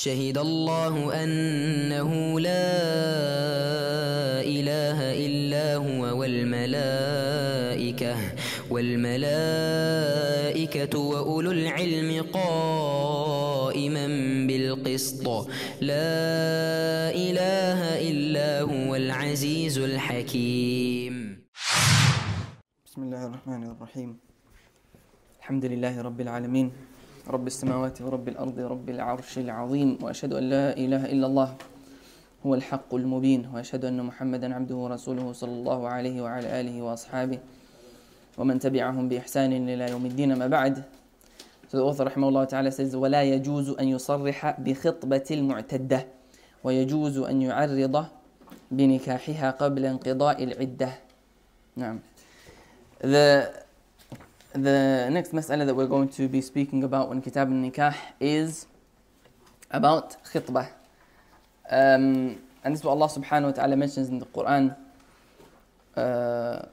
شهد الله أنه لا إله إلا هو والملائكة والملائكة وأولو العلم قائما بالقسط. لا إله إلا هو العزيز الحكيم. بسم الله الرحمن الرحيم. الحمد لله رب العالمين. رب السماوات ورب الأرض رب العرش العظيم وأشهد أن لا إله إلا الله هو الحق المبين وأشهد أن محمدا عبده ورسوله صلى الله عليه وعلى آله وأصحابه ومن تبعهم بإحسان إلى يوم الدين ما بعد. So the رحمه الله تعالى says ولا يجوز أن يصرح بخطبة المعتدة ويجوز أن يعرض بنكاحها قبل انقضاء العدة. نعم. The the next mas'ala that we're going to be speaking about in Kitab al-Nikah is about khitbah. Um, and this is what Allah subhanahu wa ta'ala mentions in the Quran. Uh,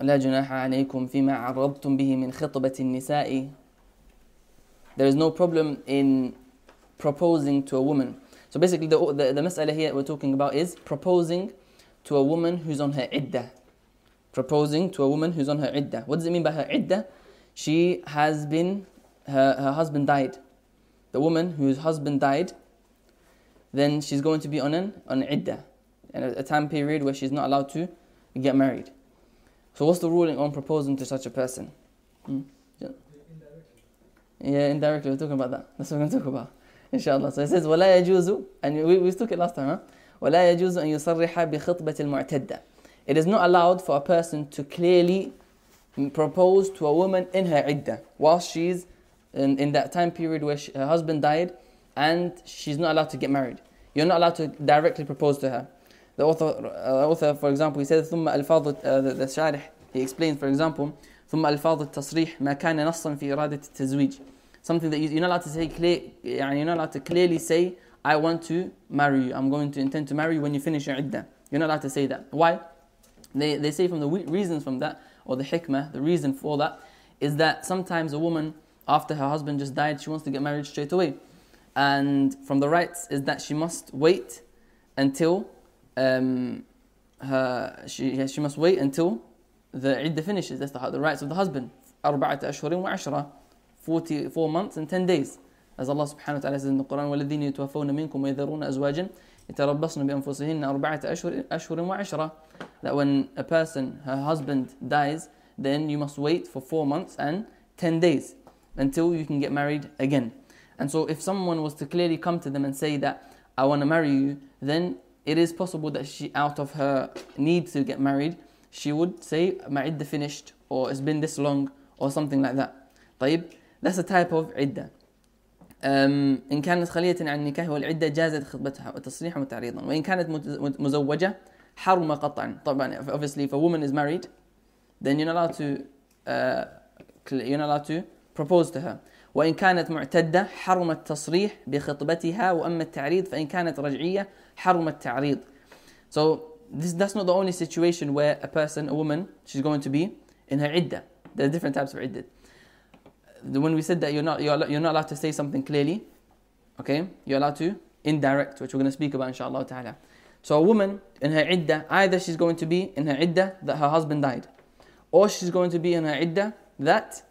لا جناح عليكم فيما عرضتم به من خطبة النساء There is no problem in proposing to a woman. So basically the, the, the mas'ala here we're talking about is proposing to a woman who's on her iddah. Proposing to a woman who's on her iddah. What does it mean by her iddah? She has been, her, her husband died. The woman whose husband died, then she's going to be on an on iddah. And a, a time period where she's not allowed to get married. So what's the ruling on proposing to such a person? Hmm? Yeah. yeah, indirectly we're talking about that. That's what we're going to talk about. Inshallah. So it says ولا يجوز and we, we took it last time, huh? ولا يجوز أن يصرح بخطبة المعتدة. It is not allowed for a person to clearly propose to a woman in her iddah whilst she's in, in that time period where she, her husband died and she's not allowed to get married. You're not allowed to directly propose to her. The author, uh, author for example, he says ثم ألفاظ uh, the, the شارح he explains for example ثم ألفاظ التصريح ما كان نصا في إرادة التزويج something that you, you're not allowed to say clear يعني you're not allowed to clearly say I want to marry you I'm going to intend to marry you when you finish your iddah you're not allowed to say that why they, they say from the reasons from that or the hikmah the reason for that is that sometimes a woman after her husband just died she wants to get married straight away and from the rights is that she must wait until um, her, she, she must wait until the iddah finishes. That's the, the rights of the husband. أربعة أشهر وعشرة 44 months and 10 days. As Allah subhanahu wa ta'ala says in the Quran, وَالَّذِينَ يَتَوَفَّوْنَ مِنكُمْ وَيَذَرُونَ أَزْوَاجًا يَتَرَبَّصْنَ بِأَنفُسِهِنَّ أَرْبَعَةَ أَشْهُرٍ أَشْهُرٍ وَعَشْرًا That when a person, her husband dies, then you must wait for 4 months and 10 days until you can get married again. And so if someone was to clearly come to them and say that, I want to marry you, then it is possible that she, out of her need to get married, she would say, my iddah finished, or it's been this long, or something like that. طيب, that's a type of iddah. Um, إن كانت خلية عن النكاح والعدة جازت خطبتها وتصريحا وتعريضا وإن كانت مزوجة حرم قطعا طبعا obviously if a woman is married then you're not allowed to uh, you're not allowed to propose to her وإن كانت معتدة حرم التصريح بخطبتها وأما التعريض فإن كانت رجعية حرم التعريض so this, that's not the only situation where a person, a woman, she's going to be in her iddah. There are different types of iddah. When we said that you're not, you're, you're not allowed to say something clearly, okay, you're allowed to indirect, which we're going to speak about inshallah ta'ala. So a woman in her iddah, either she's going to be in her iddah that her husband died, or she's going to be in her iddah that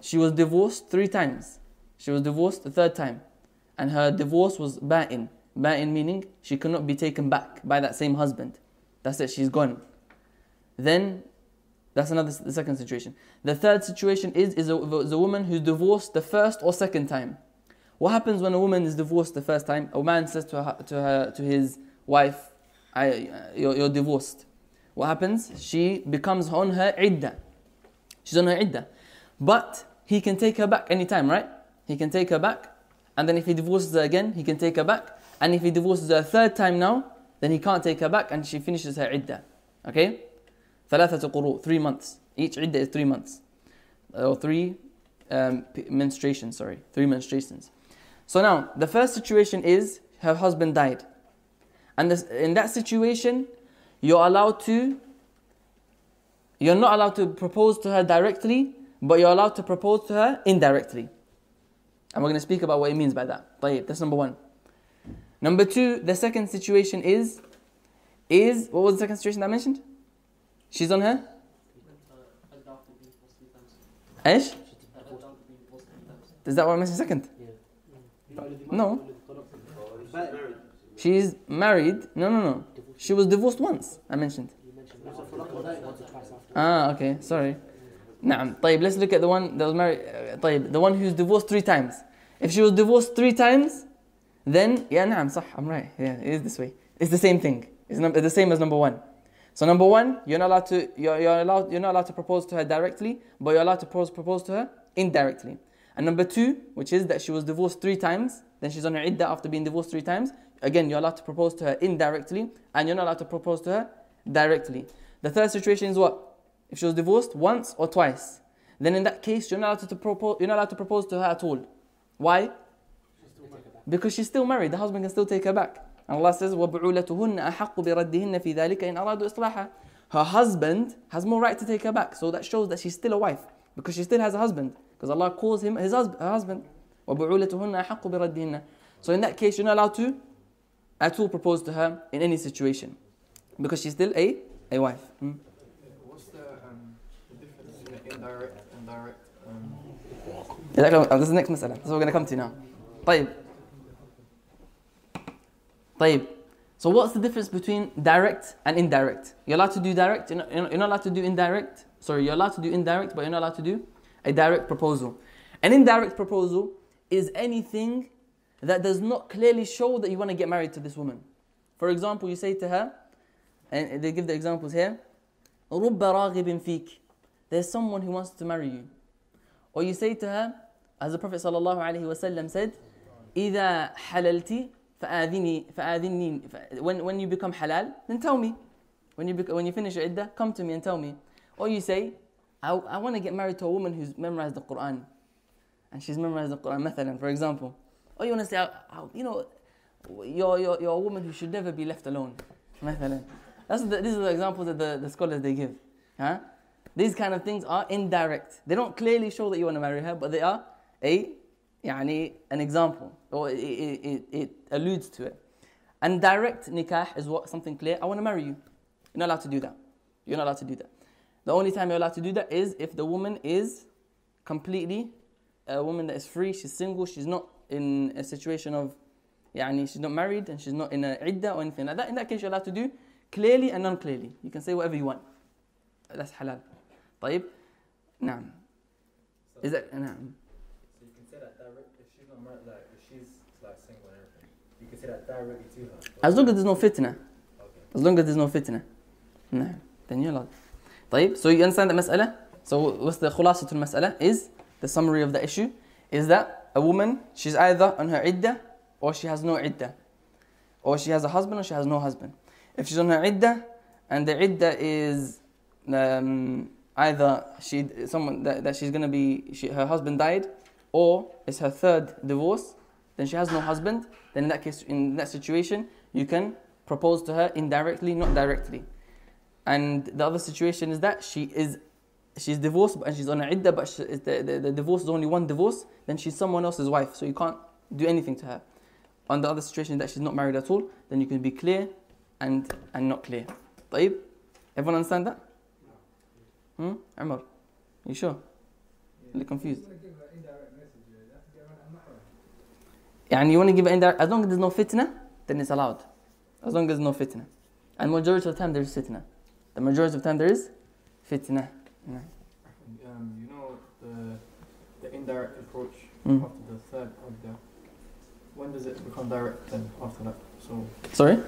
she was divorced three times. She was divorced the third time. And her divorce was ba'in. Ba'in meaning she cannot be taken back by that same husband. That's it, she's gone. Then, that's another, the second situation. The third situation is, is a, a woman who's divorced the first or second time. What happens when a woman is divorced the first time? A man says to her, to, her, to his wife, I, uh, you're, you're divorced. What happens? She becomes on her iddah. She's on her iddah. But he can take her back anytime, right? He can take her back. And then if he divorces her again, he can take her back. And if he divorces her a third time now, then he can't take her back and she finishes her iddah. Okay? ثلاثة قروء, three months. Each iddah is three months. Or three um, menstruations, sorry. Three menstruations. So now, the first situation is her husband died. And this, in that situation, you're allowed to, you're not allowed to propose to her directly, but you're allowed to propose to her indirectly. And we're going to speak about what it means by that. طيب, that's number one. Number two, the second situation is, is, what was the second situation I mentioned? She's on her? ايش؟ Is that what I mentioned second? No. She's married. No, no, no. She was divorced once. I mentioned. Ah, okay. Sorry. نعم. طيب, let's look at the one that was married. uh, طيب, the one who's divorced three times. If she was divorced three times, then yeah, نعم, صح. I'm right. Yeah, it is this way. It's the same thing. It's num- the same as number one. so number one, you're not allowed to you're, you're allowed you're not allowed to propose to her directly, but you're allowed to propose, propose to her indirectly. And number two, which is that she was divorced three times, then she's on her idda after being divorced three times. Again, you're allowed to propose to her indirectly, and you're not allowed to propose to her directly. The third situation is what? If she was divorced once or twice, then in that case, you're not allowed to, propose. You're not allowed to propose to her at all. Why? Because she's still married. The husband can still take her back. And Allah says, وَبُعُولَتُهُنَّ أَحَقُّ بِرَدِّهِنَّ فِي ذَلِكَ إِنْ أَرَادُوا إِصْلَاحًا Her husband has more right to take her back. So that shows that she's still a wife. Because she still has a husband. Because Allah calls him his husband. Her husband. وَبُعُولَتُهُنَّ أَحَقُّ بِرَدِّهِنَّ So in that case, you're not allowed to at all propose to her in any situation. Because she's still a, a wife. Hmm? What's the, um, the difference between indirect and direct? Um. Uh, This is the next مسألة. That's what we're going to come to now. طيب. طيب. So what's the difference between direct and indirect? You're allowed to do direct, you're not, you're not allowed to do indirect. Sorry, you're allowed to do indirect, but you're not allowed to do a direct proposal. An indirect proposal is anything that does not clearly show that you want to get married to this woman. For example, you say to her, and they give the examples here, رُبَّ راغب فيك. There's someone who wants to marry you. Or you say to her, as the Prophet ﷺ said, إِذَا حَلَلْتِ فَآذِنِي فَآذِنِي when, when you become halal, then tell me. When you, bec- when you finish your iddah, come to me and tell me. Or you say, I, I want to get married to a woman who's memorized the Quran. And she's memorized the Quran, مثلا, for example. Or you want to say, "I- I- you know, you're, you're, you're a woman who should never be left alone. مثلا. That's the, these are the examples that the, the scholars they give. Huh? These kind of things are indirect. They don't clearly show that you want to marry her, but they are a يعني, an example, or it, it, it, it alludes to it. And direct nikah is what something clear. I want to marry you. You're not allowed to do that. You're not allowed to do that. The only time you're allowed to do that is if the woman is completely a woman that is free, she's single, she's not in a situation of, يعني, she's not married and she's not in a idda or anything like that. In that case, you're allowed to do clearly and non-clearly. You can say whatever you want. That's halal. طيب نعم is that نعم that directly to her. as long as there's no fitna Okay. as long as there's no fitna نعم then you're allowed طيب so you understand the مسألة so what's the خلاصة المسألة is the summary of the issue is that a woman she's either on her iddah or she has no iddah or she has a husband or she has no husband if she's on her iddah and the iddah is um, either she someone that, that she's gonna be she, her husband died or it's her third divorce then she has no husband then in that case in that situation you can propose to her indirectly not directly and the other situation is that she is she's divorced and she's on a iddah but she, the, the, the divorce is only one divorce then she's someone else's wife so you can't do anything to her on the other situation that she's not married at all then you can be clear and and not clear طيب everyone understand that Hmm? Amar, you sure? You're confused. And you want to give indirect, as long as there's no fitna, then it's allowed. As long as there's no fitna. And majority of the time there is fitna. The majority of the time there is fitna. Yeah. Um, you know the, the indirect approach mm. after the third iddah. When does it become direct then after that? So Sorry?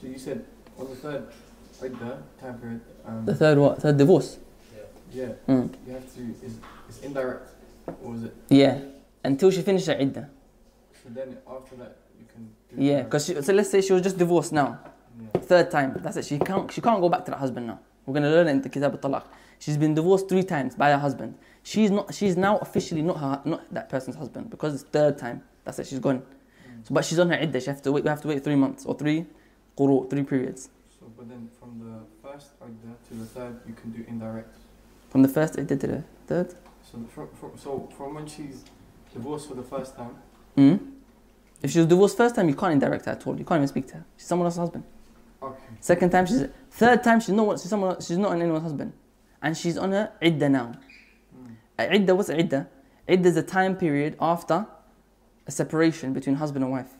So you said on the third iddah, time period. Um, the third what? Third divorce? Yeah. yeah. Mm. You have to, is, is indirect or is it? Yeah. Until she finishes the iddah. So then after that you can do Yeah, because so let's say she was just divorced now. yeah. Third time. That's it. She can't she can't go back to that husband now. We're gonna learn it in the Kitab al-Talaq. She's been divorced three times by her husband. She's not she's now officially not her not that person's husband because it's third time. That's it, she's gone. So, but she's on her iddah, she have to wait we have to wait three months or three quru, three periods. So but then from the first iddah to the third you can do indirect. From the first iddah to the third. So from, from so from when she's divorced for the first time. Mm? If she was divorced first time, you can't indirect her at all. You can't even speak to her. She's someone else's husband. Okay. Second time, she's third time she's not she's someone she's not anyone's husband, and she's on her idda now. Mm. Idda what's idda? Idda is a time period after a separation between husband and wife.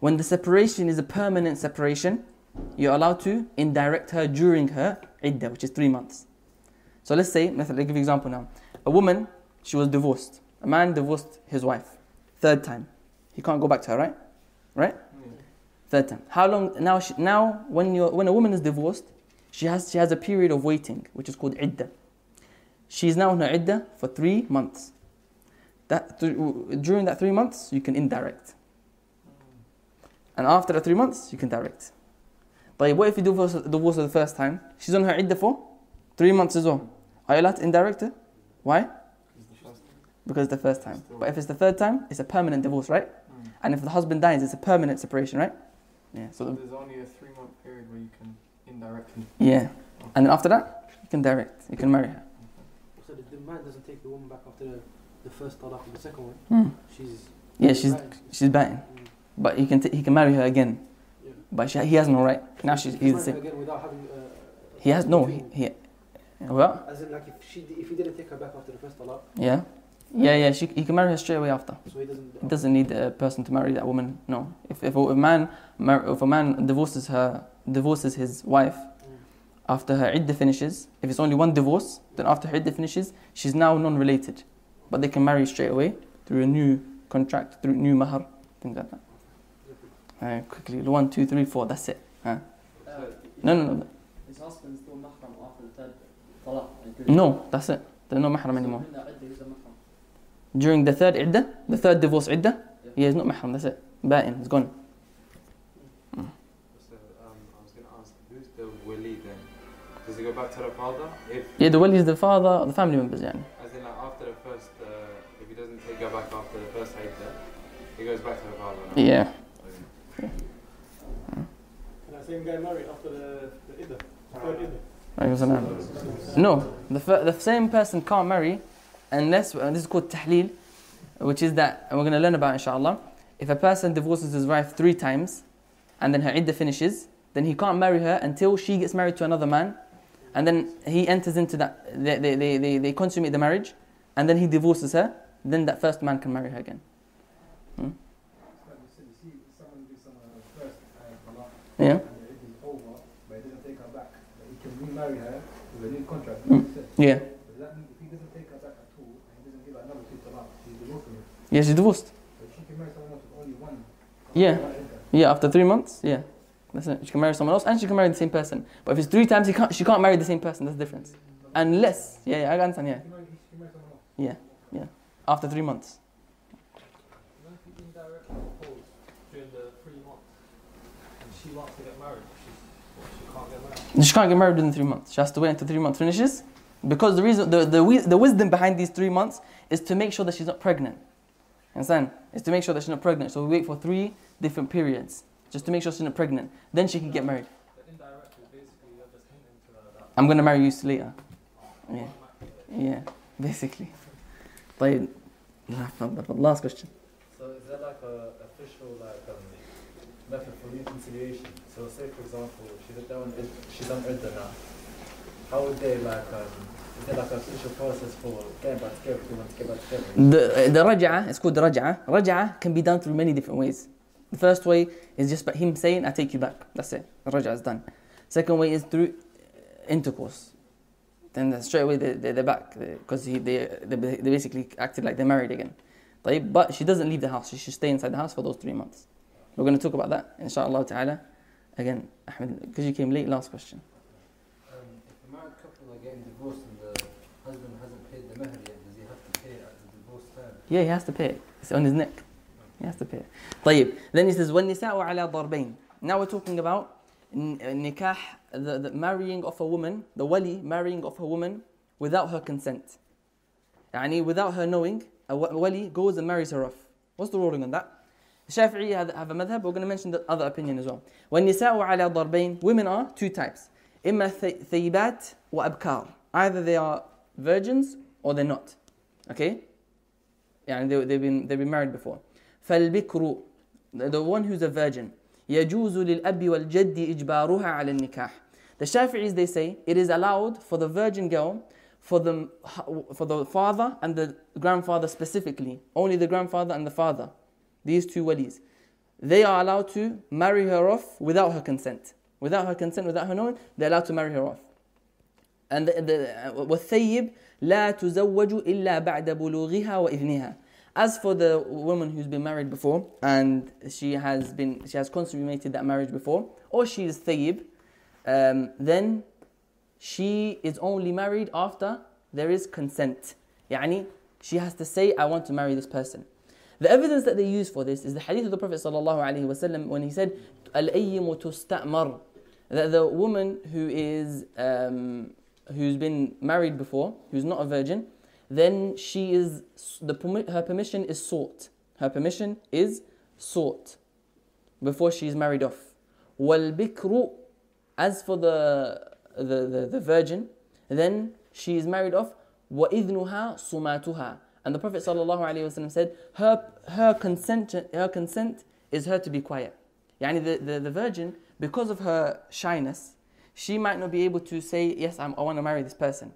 When the separation is a permanent separation, you're allowed to indirect her during her idda, which is three months. So let's say, let's give you an example now. A woman, she was divorced. A man divorced his wife. Third time. He can't go back to her, right? Right? Yeah. Third time. How long? Now, she, now when you when a woman is divorced, she has she has a period of waiting, which is called idda. She's now on her idda for three months. That th- during that three months, you can indirect, and after the three months, you can direct. But what if you divorce divorce her the first time? She's on her idda for three months as well. Are you allowed to indirect her? Why? It's the first time. Because it's the first time. But if it's the third time, it's a permanent divorce, right? Mm. And if the husband dies, it's a permanent separation, right? Yeah. So So the, there's only a three month period where you can indirectly. yeah. And then after that, you can direct. You can marry her. So the, the man doesn't take the woman back after the, the first talaq or the second one. Hmm. She's Yeah, she's Right. she's ba'in, Mm, but he can t- he can marry her again. yeah. But she, he has no right. Now she's he's the same. again without having. Uh, He has no. He, he well, As in, like if she if he didn't take her back after the first talaq, yeah, yeah, yeah. She he can marry her straight away after. so he doesn't. He doesn't need a person to marry that woman. No. If if a man mar- if a man divorces her divorces his wife Mm. after her idda finishes, if it's only one divorce, then after her idda finishes, she's now non-related. But they can marry straight away through a new contract, through new mahar, things like that. Uh, quickly, one, two, three, four. That's it. Huh? No, no, no, His husband still mahram after the third talaq. no. That's it. There's no mahram anymore. So in the iddah, he's a mahram. During the third idda, the third divorce idda, yeah, he's not mahram. That's it. Ba'in, it's gone. So um, I was going to ask, who's the wali then? Does it go back to the father? If, Yeah, the wali is the father, or the family members, yeah. as in like after the first, uh, if he doesn't take her back after the first iddah, he goes back to the father. now? Yeah. Okay. Can that same guy marry after the the iddah, the third iddah? No, the, fir- the same person can't marry unless, and this is called tahleel, which is that, and we're going to learn about inshallah. If a person divorces his wife three times and then her iddah finishes, then he can't marry her until she gets married to another man. And then he enters into that, they, they, they, they, they consummate the marriage, and then he divorces her, then that first man can marry her again. Hmm? Yeah? and with only one. Yeah. Yeah, after three months, yeah. That's it. She can marry someone else and she can marry the same person. But if it's three times, he can't, she can't marry the same person. That's the difference. Unless, yeah, yeah, I understand, yeah. She. Yeah, yeah. After three months. She she. She can't get married within three months. She has to wait until three months finishes. Because the reason, the, the, the wisdom behind these three months is to make sure that she's not pregnant. Understand? It's to make sure that she's not pregnant. So we wait for three different periods just to make sure she's not pregnant. Then she can get married. I'm going to marry you later. Yeah. Yeah, basically. Last question. So is that like an official like um, method for reconciliation? So say for example, she's done she's done Idda now. How would they like um, the, uh, the raj'ah, it's called the raj'ah. Raj'ah can be done through many different ways. The first way is just by him saying, I take you back. That's it. Raj'ah is done. Second way is through uh, intercourse. Then straight away they, they, they're back because they, they, they, they basically acted like they're married again. But she doesn't leave the house. She should stay inside the house for those three months. We're going to talk about that, inshallah ta'ala. Again, Ahmed, because you came late, last question. Um, if a married couple are getting divorced Yeah, he has to pay it. It's on his neck. He has to pay it. طيب. Then he says, وَالنِّسَاءُ عَلَى ضَرْبَيْن Now we're talking about n- nikah, the, the marrying of a woman, the wali marrying of a woman without her consent. يعني without her knowing, a wa- wali goes and marries her off. What's the ruling on that? The Shafi'i have, have a madhab, we're going to mention the other opinion as well. وَالنِّسَاءُ عَلَى ضَرْبَيْن Women are two types. إما ث- ثيبات وأبكار. Either they are virgins or they're not. Okay? يعني they, they've, been, they've been married before فالبكر the the one who's a virgin يجوز للأب والجد إجبارها على النكاح The Shafi'is they say it is allowed for the virgin girl for the, for the father and the grandfather specifically only the grandfather and the father these two walis they are allowed to marry her off without her consent without her consent without her knowing they're allowed to marry her off and the, the, والثيب لا تزوج إلا بعد بلوغها وإذنها. As for the woman who's been married before and she has been she has consummated that marriage before, or she is thayyib, um, then she is only married after there is consent. يعني she has to say, I want to marry this person. The evidence that they use for this is the hadith of the Prophet ﷺ when he said, Al-ayyimu tusta'mar. That the woman who is um, who's been married before, who's not a virgin, then she is the permi- her permission is sought. Her permission is sought before she is married off. Wal-bikru, as for the, the, the, the virgin, then she is married off. وَإِذْنُهَا سُمَاتُهَا And the Prophet ﷺ said, her, her, consent, her consent is her to be quiet. Yani the, the, the virgin, because of her shyness, she might not be able to say, Yes, I'm, i want to marry this person.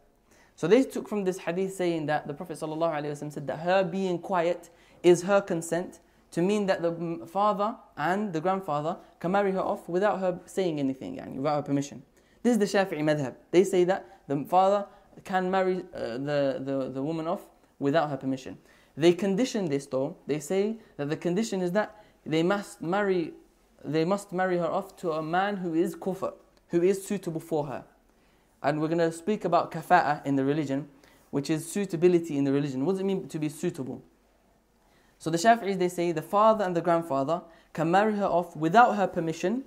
So they took from this hadith saying that the Prophet ﷺ said that her being quiet is her consent to mean that the father and the grandfather can marry her off without her saying anything, without her permission. This is the Shafi'i madhab. They say that the father can marry uh, the, the, the woman off without her permission. They condition this though. They say that the condition is that they must marry, they must marry her off to a man who is kufr, who is suitable for her. And we're going to speak about kafa'a in the religion, which is suitability in the religion. What does it mean to be suitable? So the Shafi'is, they say the father and the grandfather can marry her off without her permission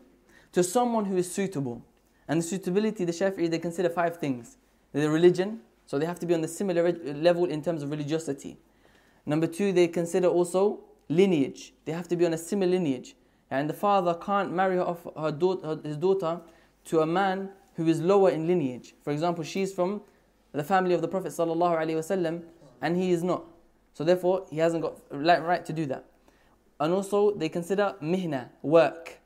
to someone who is suitable. And the suitability, the Shafi'is, they consider five things. The religion, so they have to be on the similar level in terms of religiosity. Number two, they consider also lineage. They have to be on a similar lineage. And the father can't marry her off her daughter, his daughter to a man who is lower in lineage. For example, she's from the family of the Prophet ﷺ and he is not. So therefore, he hasn't got right to do that. And also, they consider mihna, work.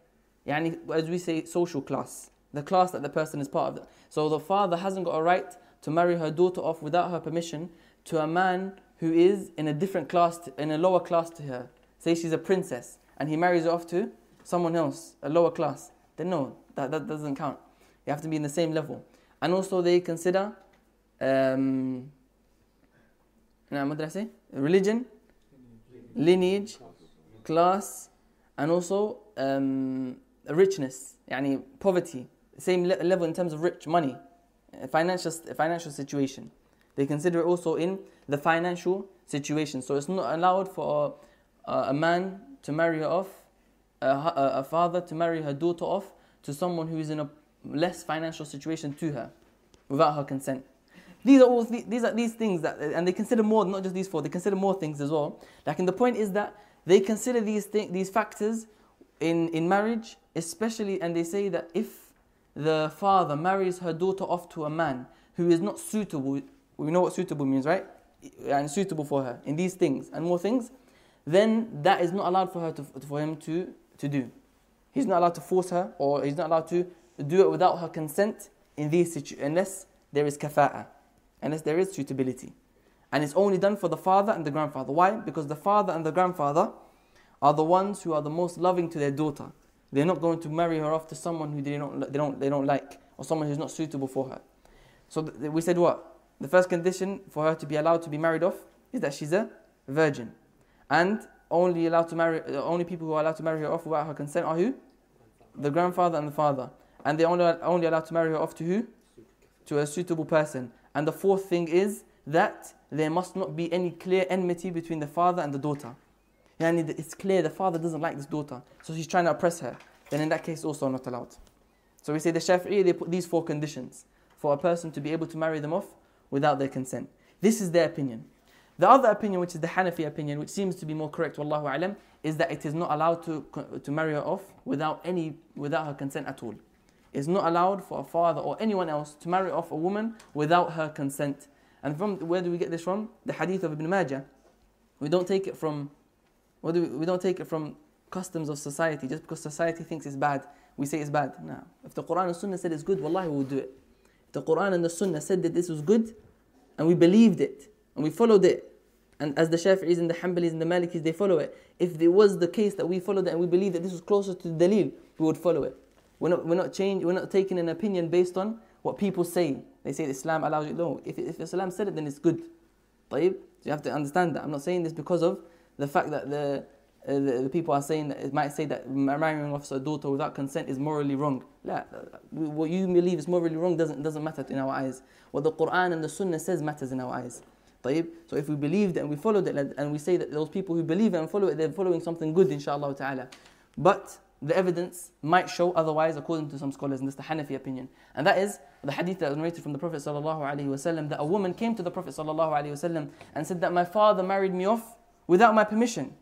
Yani, as we say, social class. The class that the person is part of. So the father hasn't got a right to marry her daughter off without her permission to a man who is in a different class, in a lower class to her. Say she's a princess and he marries her off to someone else, a lower class. Then no, that, that doesn't count. You have to be in the same level. And also they consider, um, what did I say? Religion, lineage, class, and also um, richness, yani poverty. Same le- level in terms of rich money, financial financial situation. They consider it also in the financial situation. So it's not allowed for a, a man to marry her off, a, a father to marry her daughter off to someone who is in a less financial situation to her without her consent. These are all these are these things that, and they consider more, not just these four. They consider more things as well. Like, and the point is that they consider these th- these factors in in marriage, especially, and they say that if the father marries her daughter off to a man who is not suitable, we know what suitable means, right? And suitable for her in these things and more things, then that is not allowed for her to, for him to to do. He's not allowed to force her, or he's not allowed to do it without her consent in these situ- unless there is kafa'a, unless there is suitability. And it's only done for the father and the grandfather. Why? Because the father and the grandfather are the ones who are the most loving to their daughter. They're not going to marry her off to someone who they don't, they don't, they don't like or someone who's not suitable for her. So th- we said what? The first condition for her to be allowed to be married off is that she's a virgin. And only allowed to marry, uh, only people who are allowed to marry her off without her consent are who? The grandfather and the father. And they're only, only allowed to marry her off to who? To a suitable person. And the fourth thing is that there must not be any clear enmity between the father and the daughter. Yani it's clear the father doesn't like this daughter, so he's trying to oppress her. Then in that case, also not allowed. So we say the Shafi'i, they put these four conditions for a person to be able to marry them off without their consent. This is their opinion. The other opinion, which is the Hanafi opinion, which seems to be more correct, wallahu alam, is that it is not allowed to, to marry her off without, any, without her consent at all. It's not allowed for a father or anyone else to marry off a woman without her consent. And from where do we get this from? The hadith of Ibn Majah. We don't take it from, what do we, we don't take it from customs of society. Just because society thinks it's bad, we say it's bad. No. If the Quran and Sunnah said it's good, wallahi, we will do it. If the Quran and the Sunnah said that this was good, and we believed it, and we followed it, and as the Shafi'is and the Hanbalis and the Malikis, they follow it. If it was the case that we followed it and we believed that this was closer to the dalil, we would follow it. We're not, we're not change, we're not taking an opinion based on what people say. They say Islam allows you. No, if, if Islam said it, then it's good. طيب? So you have to understand that. I'm not saying this because of the fact that the, uh, the, the, people are saying that it might say that marrying off a daughter without consent is morally wrong. La, what you believe is morally wrong doesn't, doesn't matter in our eyes. What the Quran and the Sunnah says matters in our eyes. طيب, so if we believe that and we follow that and we say that those people who believe and follow it, they're following something good, inshallah ta'ala. But the evidence might show otherwise according to some scholars, in this the Hanafi opinion. And that is the hadith that was narrated from the Prophet sallallahu alaihi wasallam that a woman came to the Prophet sallallahu alaihi wasallam and said that my father married me off without my permission.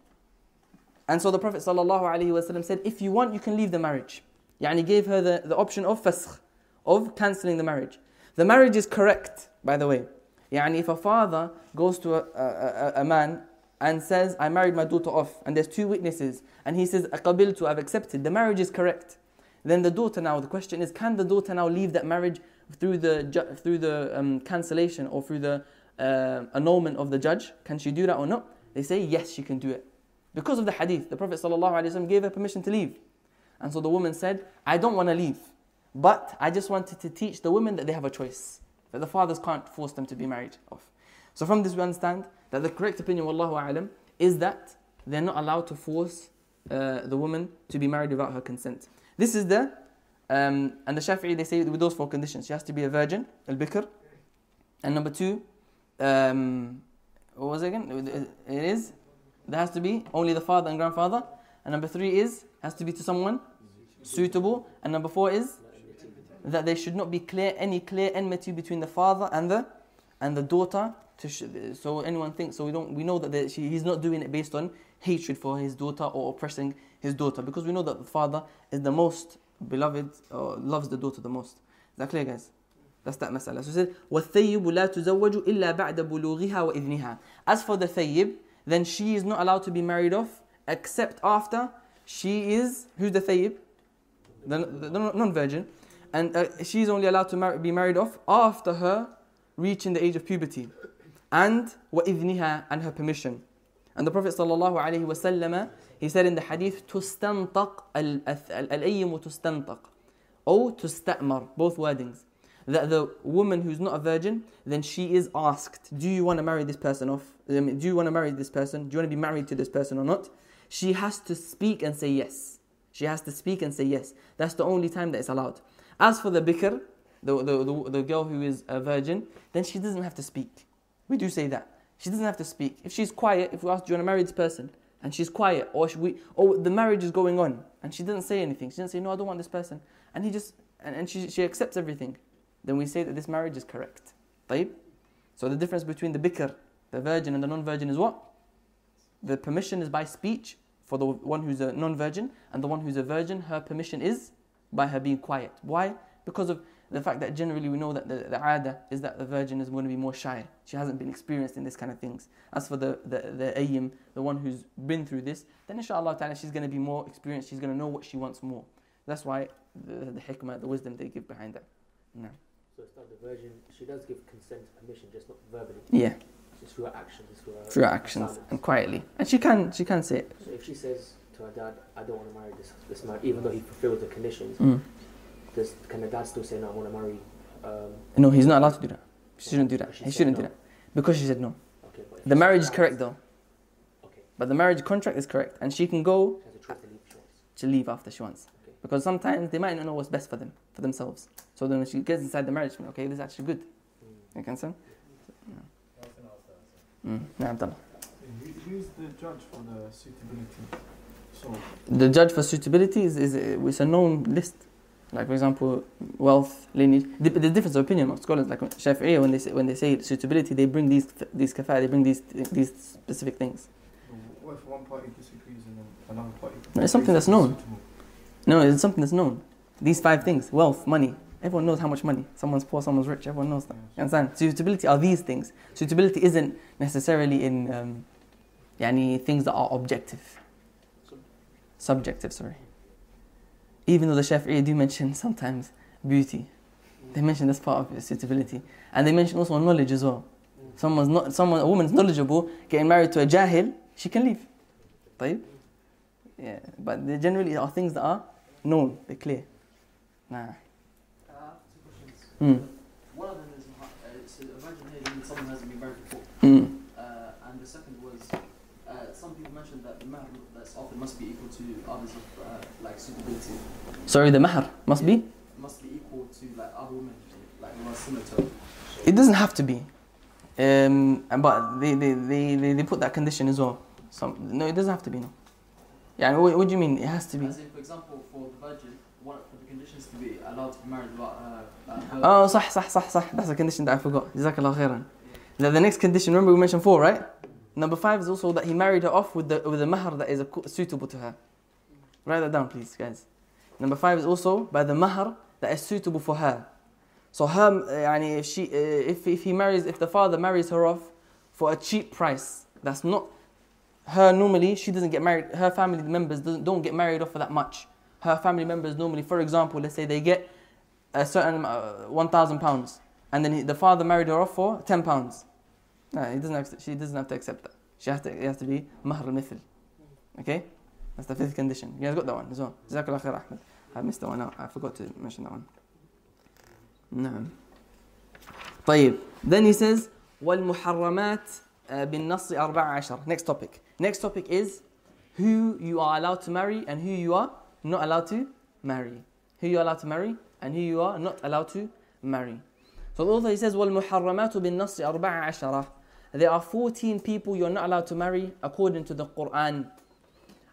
And so the Prophet sallallahu alaihi wasallam said, if you want, you can leave the marriage. And he gave her the, the option of faskh, of cancelling the marriage. The marriage is correct, by the way. Yani if a father goes to a, a, a man and says, I married my daughter off, and there's two witnesses, and he says, to, I've accepted, the marriage is correct. Then the daughter now, the question is, can the daughter now leave that marriage through the, through the um, cancellation or through the uh, annulment of the judge? Can she do that or not? They say, yes, she can do it. Because of the hadith, the Prophet ﷺ gave her permission to leave. And so the woman said, I don't want to leave, but I just wanted to teach the women that they have a choice that the fathers can't force them to be married off. So from this we understand that the correct opinion, wallahu a'lam, is that they're not allowed to force uh, the woman to be married without her consent. This is the, um, and the Shafi'i, they say with those four conditions. She has to be a virgin, al-bikr. And number two, um, what was it again? It is, there has to be only the father and grandfather. And number three is, has to be to someone suitable. And number four is, that there should not be clear any clear enmity between the father and the and the daughter. Sh- so anyone thinks so we don't we know that the, she, he's not doing it based on hatred for his daughter or oppressing his daughter because we know that the father is the most beloved or loves the daughter the most. Is that clear, guys? That's that masala. So it says, وَالثَّيِّبُ لَا تُزَوَّجُ إِلَّا بَعْدَ بُلُوغِهَا وَإِذْنِهَا As for the thayyib, then she is not allowed to be married off except after she is, who's the thayyib? The, the, the non-virgin and uh, she's only allowed to mar- be married off after her reaching the age of puberty and وإذنها and her permission and the Prophet sallallahu alaihi wasallam he said in the hadith تستنطق الأيم تستنطق or تستأمر both wordings that the woman who's not a virgin then she is asked do you want to marry this person off um, do you want to marry this person do you want to be married to this person or not she has to speak and say yes she has to speak and say yes that's the only time that it's allowed as for the bikr, the, the, the, the girl who is a virgin, then she doesn't have to speak. We do say that. She doesn't have to speak. If she's quiet, if we ask, do you want to marry this person? And she's quiet, or, we, or the marriage is going on, and she doesn't say anything. She doesn't say, no, I don't want this person. And he just, and, and she, she accepts everything. Then we say that this marriage is correct. طيب? So the difference between the bikr, the virgin, and the non-virgin is what? The permission is by speech for the one who's a non-virgin, and the one who's a virgin, her permission is by her being quiet. Why? Because of the fact that generally we know that the, the ada is that the virgin is going to be more shy. She hasn't been experienced in this kind of things. As for the, the, the ayyim, the one who's been through this, then inshallah ta'ala she's going to be more experienced, she's going to know what she wants more. That's why the, the hikmah, the wisdom they give behind that. No. So it's not the virgin, she does give consent, permission, just not verbally. Yeah. It's through her actions. Through her, through her actions and quietly. And she can, she can say it. So if she says, to her dad, I don't want to marry this this man, even though he fulfilled the conditions. Mm. Does can the dad still say no? I want to marry? Um, no, he's not allowed to do that. She shouldn't do that. He shouldn't no. do that because she said no. Okay, the marriage is correct though. Okay. But the marriage contract is correct, and she can go. She to leave, to leave after she wants. Okay. Because sometimes they might not know what's best for them, for themselves. So then when she gets inside the marriage, okay, this is actually good. Mm. You understand? Mm. No, Who's the judge for the suitability? The judge for suitability is, is, uh, a known list. Like for example, wealth, lineage. The, the difference of opinion of scholars, like Shafi'i, when they say, when they say suitability, they bring these these kafa'a, they bring these these specific things. What if one party disagrees and another party? No, it's something that's known. No, it's something that's known. These five things: wealth, money, Everyone knows how much money. Someone's poor, someone's rich. Everyone knows that. You understand? Suitability are these things. Suitability isn't necessarily in um, yani, things that are objective Subjective, sorry. Even though the Shafi'i do mention sometimes beauty, they mention this part of suitability, and they mention also knowledge as well. Someone's not, someone, a woman's knowledgeable, getting married to a jahil, she can leave. طيب? Yeah, but they generally are things that are known, they're clear. Nah. I have two questions. Mm. One of them is uh, it's imagine here when someone hasn't been married before. Mm. mentioned that the mahr that's offered must be equal to others of uh, like suitability. Sorry, the mahr must be? Must be equal to like other women, like who are similar to her. It doesn't have to be. Um, but they, they, they, they, they put that condition as well. Some, no, it doesn't have to be, no. Yeah, what, what do you mean? It has to be. As in, for example, for the virgin, one for the conditions to be allowed to be married without uh, uh, her. Oh, صح صح صح صح. That's a condition that I forgot. Jazakallah khairan. The, the next condition, remember we mentioned four, right? Number five is also that he married her off with the with the mahar that is suitable to her. Write that down, please, guys. Number five is also by the mahar that is suitable for her. So her, eh, yani if she, eh, if if he marries, if the father marries her off for a cheap price, that's not her. Normally, she doesn't get married. Her family members don't, don't get married off for that much. Her family members normally, for example, let's say they get a certain uh, one thousand pounds, and then the father married her off for ten pounds. No, he doesn't. Have, she doesn't have to accept that. She has to. It has to be mahr al-mithl. Okay, that's the fifth condition. You guys got that one as well. Jazakallah khair, Ahmed. I missed that one out. I forgot to mention that one. نعم. طيب. Then he says والمحرمات بالنص 14. Next topic. Next topic is who you are allowed to marry and who you are not allowed to marry. Who you are allowed to marry and who you are not allowed to marry. So the author he says والمحرمات بالنص 14. There are 14 people you're not allowed to marry according to the Quran.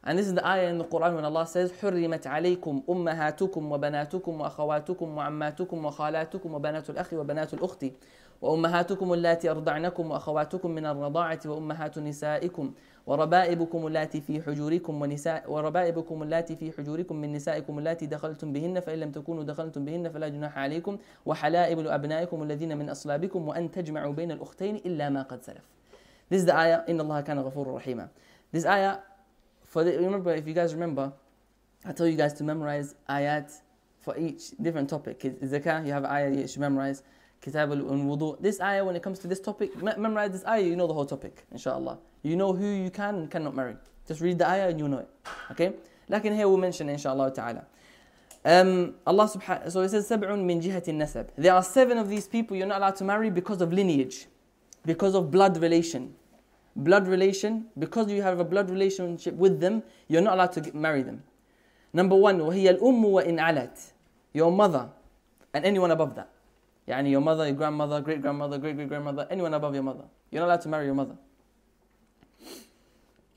And this is the ayah in the Quran when Allah says حرمت عليكم أمهاتكم وبناتكم وأخواتكم وعماتكم وخالاتكم وبنات الأخ وبنات الأخت وأمهاتكم اللاتي أرضعنكم وأخواتكم من الرضاعة وأمهات نسائكم وربائبكم اللاتي في حجوركم ونساء وربائبكم اللاتي في حجوركم من نسائكم اللاتي دخلتم بهن فإن لم تكونوا دخلتم بهن فلا جناح عليكم وحلائل أبنائكم الذين من أصلابكم وأن تجمعوا بين الأختين إلا ما قد سلف. This is the ayah إن الله كان غفورا رحيما. This ayah for the, remember if you guys remember I told you guys to memorize ayat for each different topic. Zakah, you have ayah you should memorize. Kitab al-wudu. This ayah, when it comes to this topic, memorize this ayah, you know the whole topic, inshallah. You know who you can and cannot marry. Just read the ayah and you know it. Okay? Like in here we'll mention inshallah ta'ala. Um, Allah subhanahu so it says سبع من جهة النسب. There are seven of these people you're not allowed to marry because of lineage, because of blood relation. Blood relation, because you have a blood relationship with them, you're not allowed to get, marry them. Number one, وهي الأم وإن علت. Your mother and anyone above that. يعني your mother, your grandmother, great grandmother, great great grandmother, anyone above your mother. You're not allowed to marry your mother.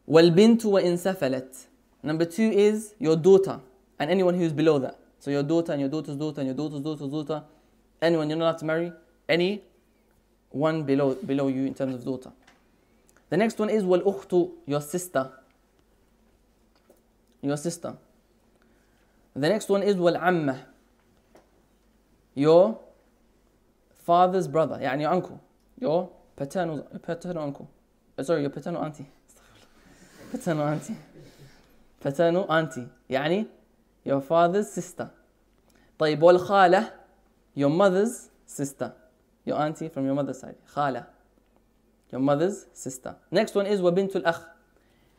والبنت وإن سفلت. Number two is your daughter and anyone who's below that. So your daughter and your daughter's daughter and your daughter's daughter's daughter. Anyone you're not allowed to marry. Any one below below you in terms of daughter. The next one is والأخت, your sister. Your sister. The next one is والعمة, your father's brother, يعني your uncle, your paternal, paternal uncle. Uh, sorry, your paternal auntie. Paternal auntie. Paternal auntie. يعني your father's sister. طيب والخالة, your mother's sister. Your auntie from your mother's side. خالة. Your mother's sister. Next one is وبنت الأخ.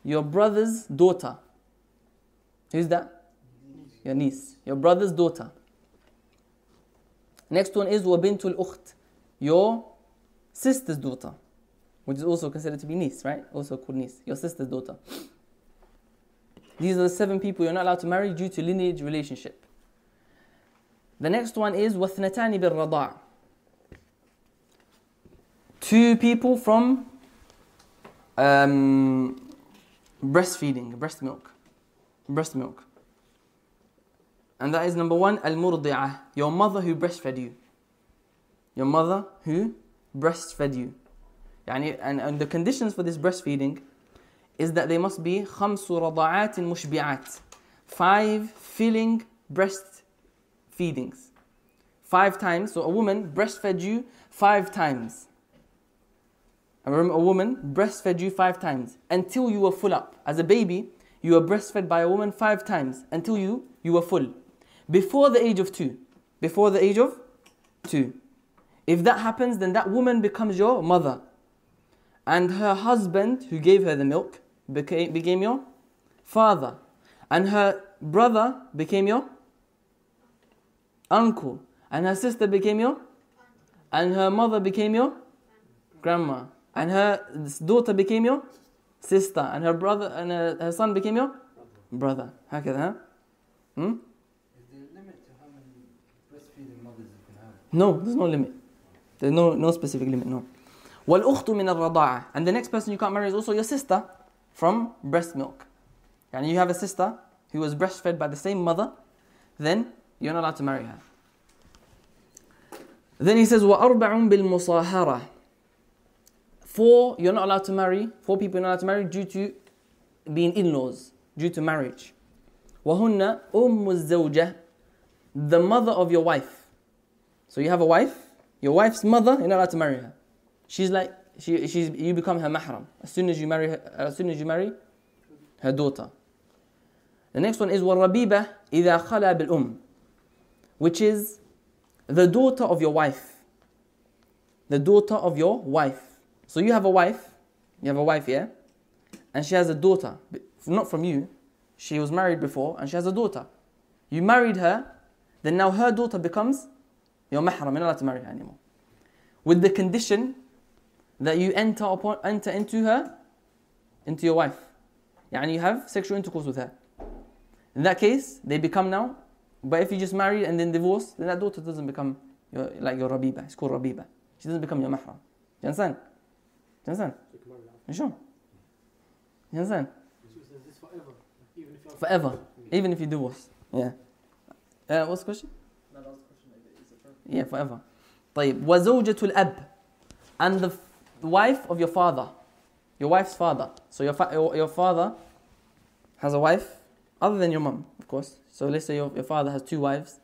Your brother's daughter. Who's that? Your niece. Your brother's daughter. Next one is وبنت الأخت. Your sister's daughter. Which is also considered to be niece, right? Also called niece. Your sister's daughter. These are the seven people you're not allowed to marry due to lineage relationship. The next one is واثنتان بالرضاع. Two people from um, breastfeeding, breast milk. Breast milk. And that is number one, al-murdi'ah, your mother who breastfed you. Your mother who breastfed you. يعني, and, and the conditions for this breastfeeding is that they must be خمس رضعات مشبعات. Five filling breast feedings. Five times. So a woman breastfed you five times. a rem- a woman breastfed you five times until you were full up. As a baby, you were breastfed by a woman five times until you, you were full. Before the age of two. Before the age of two. If that happens, then that woman becomes your mother. And her husband, who gave her the milk, became, became your father. And her brother became your uncle. And her sister became your and her mother became your grandma. And her daughter became your sister. And her brother and her, her son became your brother. هكذا hmm? Is there a limit to how many breastfeeding mothers you can have? No, there's no limit. There's no, no specific limit, no. وَالْأُخْتُ مِنَ الرَّضَاعَةِ And the next person you can't marry is also your sister from breast milk. And you have a sister who was breastfed by the same mother, then you're not allowed to marry her. Then he says, وَأَرْبَعٌ بِالْمُصَاهَرَةِ Four, you're not allowed to marry, four people you're not allowed to marry due to being in-laws, due to marriage. وَهُنَّ أُمُّ الزَّوْجَةِ The mother of your wife. So you have a wife, your wife's mother, you're not allowed to marry her. She's like, she, she's, you become her mahram as soon as you marry her, as soon as you marry her daughter. The next one is وَالرَّبِيبَةِ إِذَا خَلَى بِالْأُمِّ Which is the daughter of your wife. The daughter of your wife. So you have a wife, you have a wife, yeah? And she has a daughter, but not from you. She was married before and she has a daughter. You married her, then now her daughter becomes your mahram. You're not allowed to marry her anymore. With the condition that you enter upon enter into her, into your wife. and you have sexual intercourse with her. In that case, they become now. But if you just marry and then divorce, then that daughter doesn't become your, like your rabiba. It's called rabiba. She doesn't become your mahram. You understand? You understand? You sure? You understand? This forever, even if you're Forever, even if you divorce. Yeah. Uh, what's the question? No, that was the question. Maybe. Is it forever? Yeah, forever. طيب وزوجة الأب and the f- wife of your father, your wife's father. So your fa- your, your father has a wife other than your mum, of course. So let's say your, your father has two wives.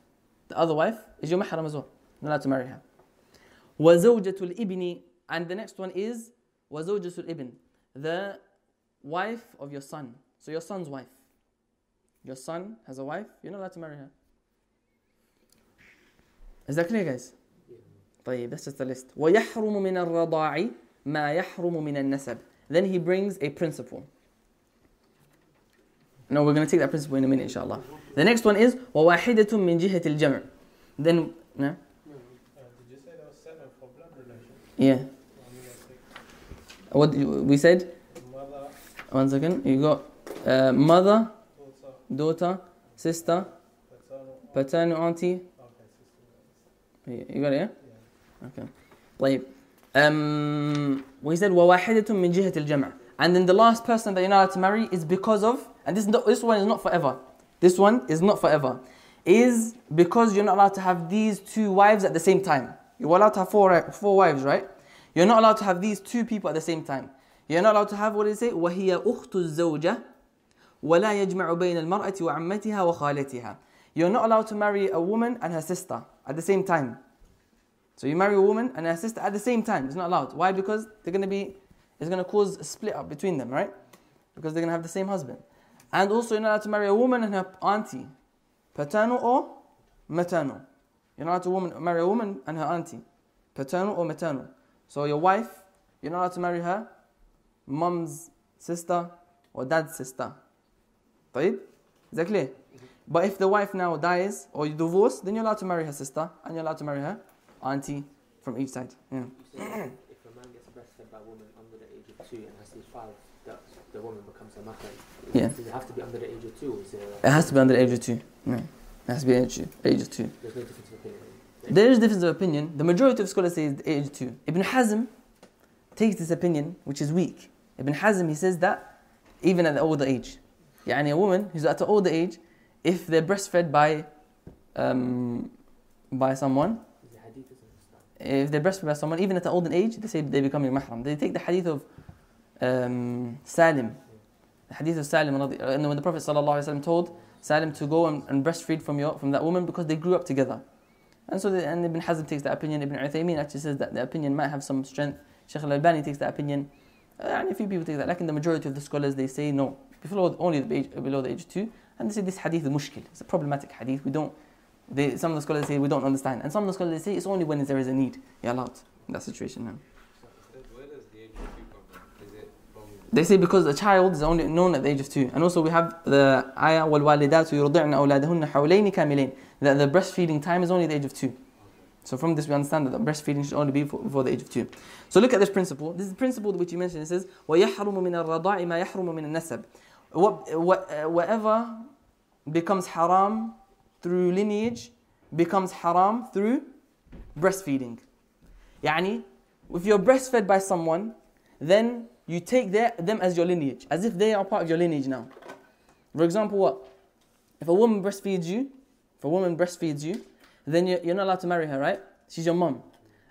The other wife is your mahram as well. You're not allowed to marry her. وزوجة الابن and the next one is وزوجة الابن the wife of your son. So your son's wife. Your son has a wife. You're not allowed to marry her. Is that clear, guys? طيب that's just a list ويحرم من الرضاع ما يحرم من النسب then he brings a principle no we're going to take that principle in a minute inshallah the next one is وواحدة من جهة الجمع then no? Uh, did you say there was seven for blood relation? yeah I mean, that's what did you- we said like mother, one second you got uh, mother daughter, daughter sister paternal, paternal auntie okay, sister. you got it yeah okay طيب um, we said وواحدة من جهة الجمع and then the last person that you're not allowed to marry is because of and this, this one is not forever this one is not forever is because you're not allowed to have these two wives at the same time you're allowed to have four, four wives right you're not allowed to have these two people at the same time you're not allowed to have what does it say وهي أخت الزوجة ولا يجمع بين المرأة وعمتها وخالتها you're not allowed to marry a woman and her sister at the same time so you marry a woman and her sister at the same time. It's not allowed. Why? Because they're going to be, it's going to cause a split up between them, right? Because they're going to have the same husband. And also you're not allowed to marry a woman and her auntie, paternal or maternal. You're not allowed to woman, marry a woman and her auntie, paternal or maternal. So your wife, you're not allowed to marry her mom's sister or dad's sister. طيب? Is that clear? But if the wife now dies or you divorce, then you're allowed to marry her sister and you're allowed to marry her auntie from each side. Yeah. You say if a man gets breastfed by a woman under the age of two and has these five, that the woman becomes a mahram. Yeah. Does it have to be under the age of two, or is there? A, It has to be under the age of two. Yeah. It has to be age, age of two. there's no difference of opinion. There is difference of opinion. The majority of scholars say it's age two. Ibn Hazm takes this opinion, which is weak. Ibn Hazm he says that even at the older age, يعني a woman who's at an older age, if they're breastfed by um, by someone, if they're breastfed by someone, even at an older age, they say they become your mahram. They take the hadith of um, Salim. The hadith of Salim, uh, when the Prophet ﷺ told Salim to go and, and breastfeed from, your, from that woman because they grew up together. And so the, and Ibn Hazm takes that opinion. Ibn Uthaymeen actually says that the opinion might have some strength Sheikh Al-Albani takes that opinion. Uh, and a few people take that. Like in the majority of the scholars, they say no, below only the age, below the age of two. And they say this hadith is mushkil. It's a problematic hadith. We don't. They, some of the scholars say we don't understand, and some of the scholars say it's only when there is a need. You're allowed in that situation. Now. Where does the age of two come from? Is it from They say because a child is only known at the age of two. And also we have the ayah وَالْوَالِدَاتُ يُرْضِعْنَ أَوْلَادَهُنَّ حَوْلَيْنِ كَامِلَيْنِ That the breastfeeding time is only the age of two. So from this we understand that the breastfeeding should only be for, before the age of two. So look at this principle. This is the principle which you mentioned. It says وَيَحْرُمُ مِنَ الرَّضَاءِ مَا يَحْرُمُ مِنَ النَّسَبِ what, what, uh, Whatever becomes haram through lineage becomes haram through breastfeeding. Yani, if you're breastfed by someone, then you take their, them as your lineage, as if they are part of your lineage now. For example, what? If a woman breastfeeds you, if a woman breastfeeds you, then you're, you're not allowed to marry her, right? She's your mom.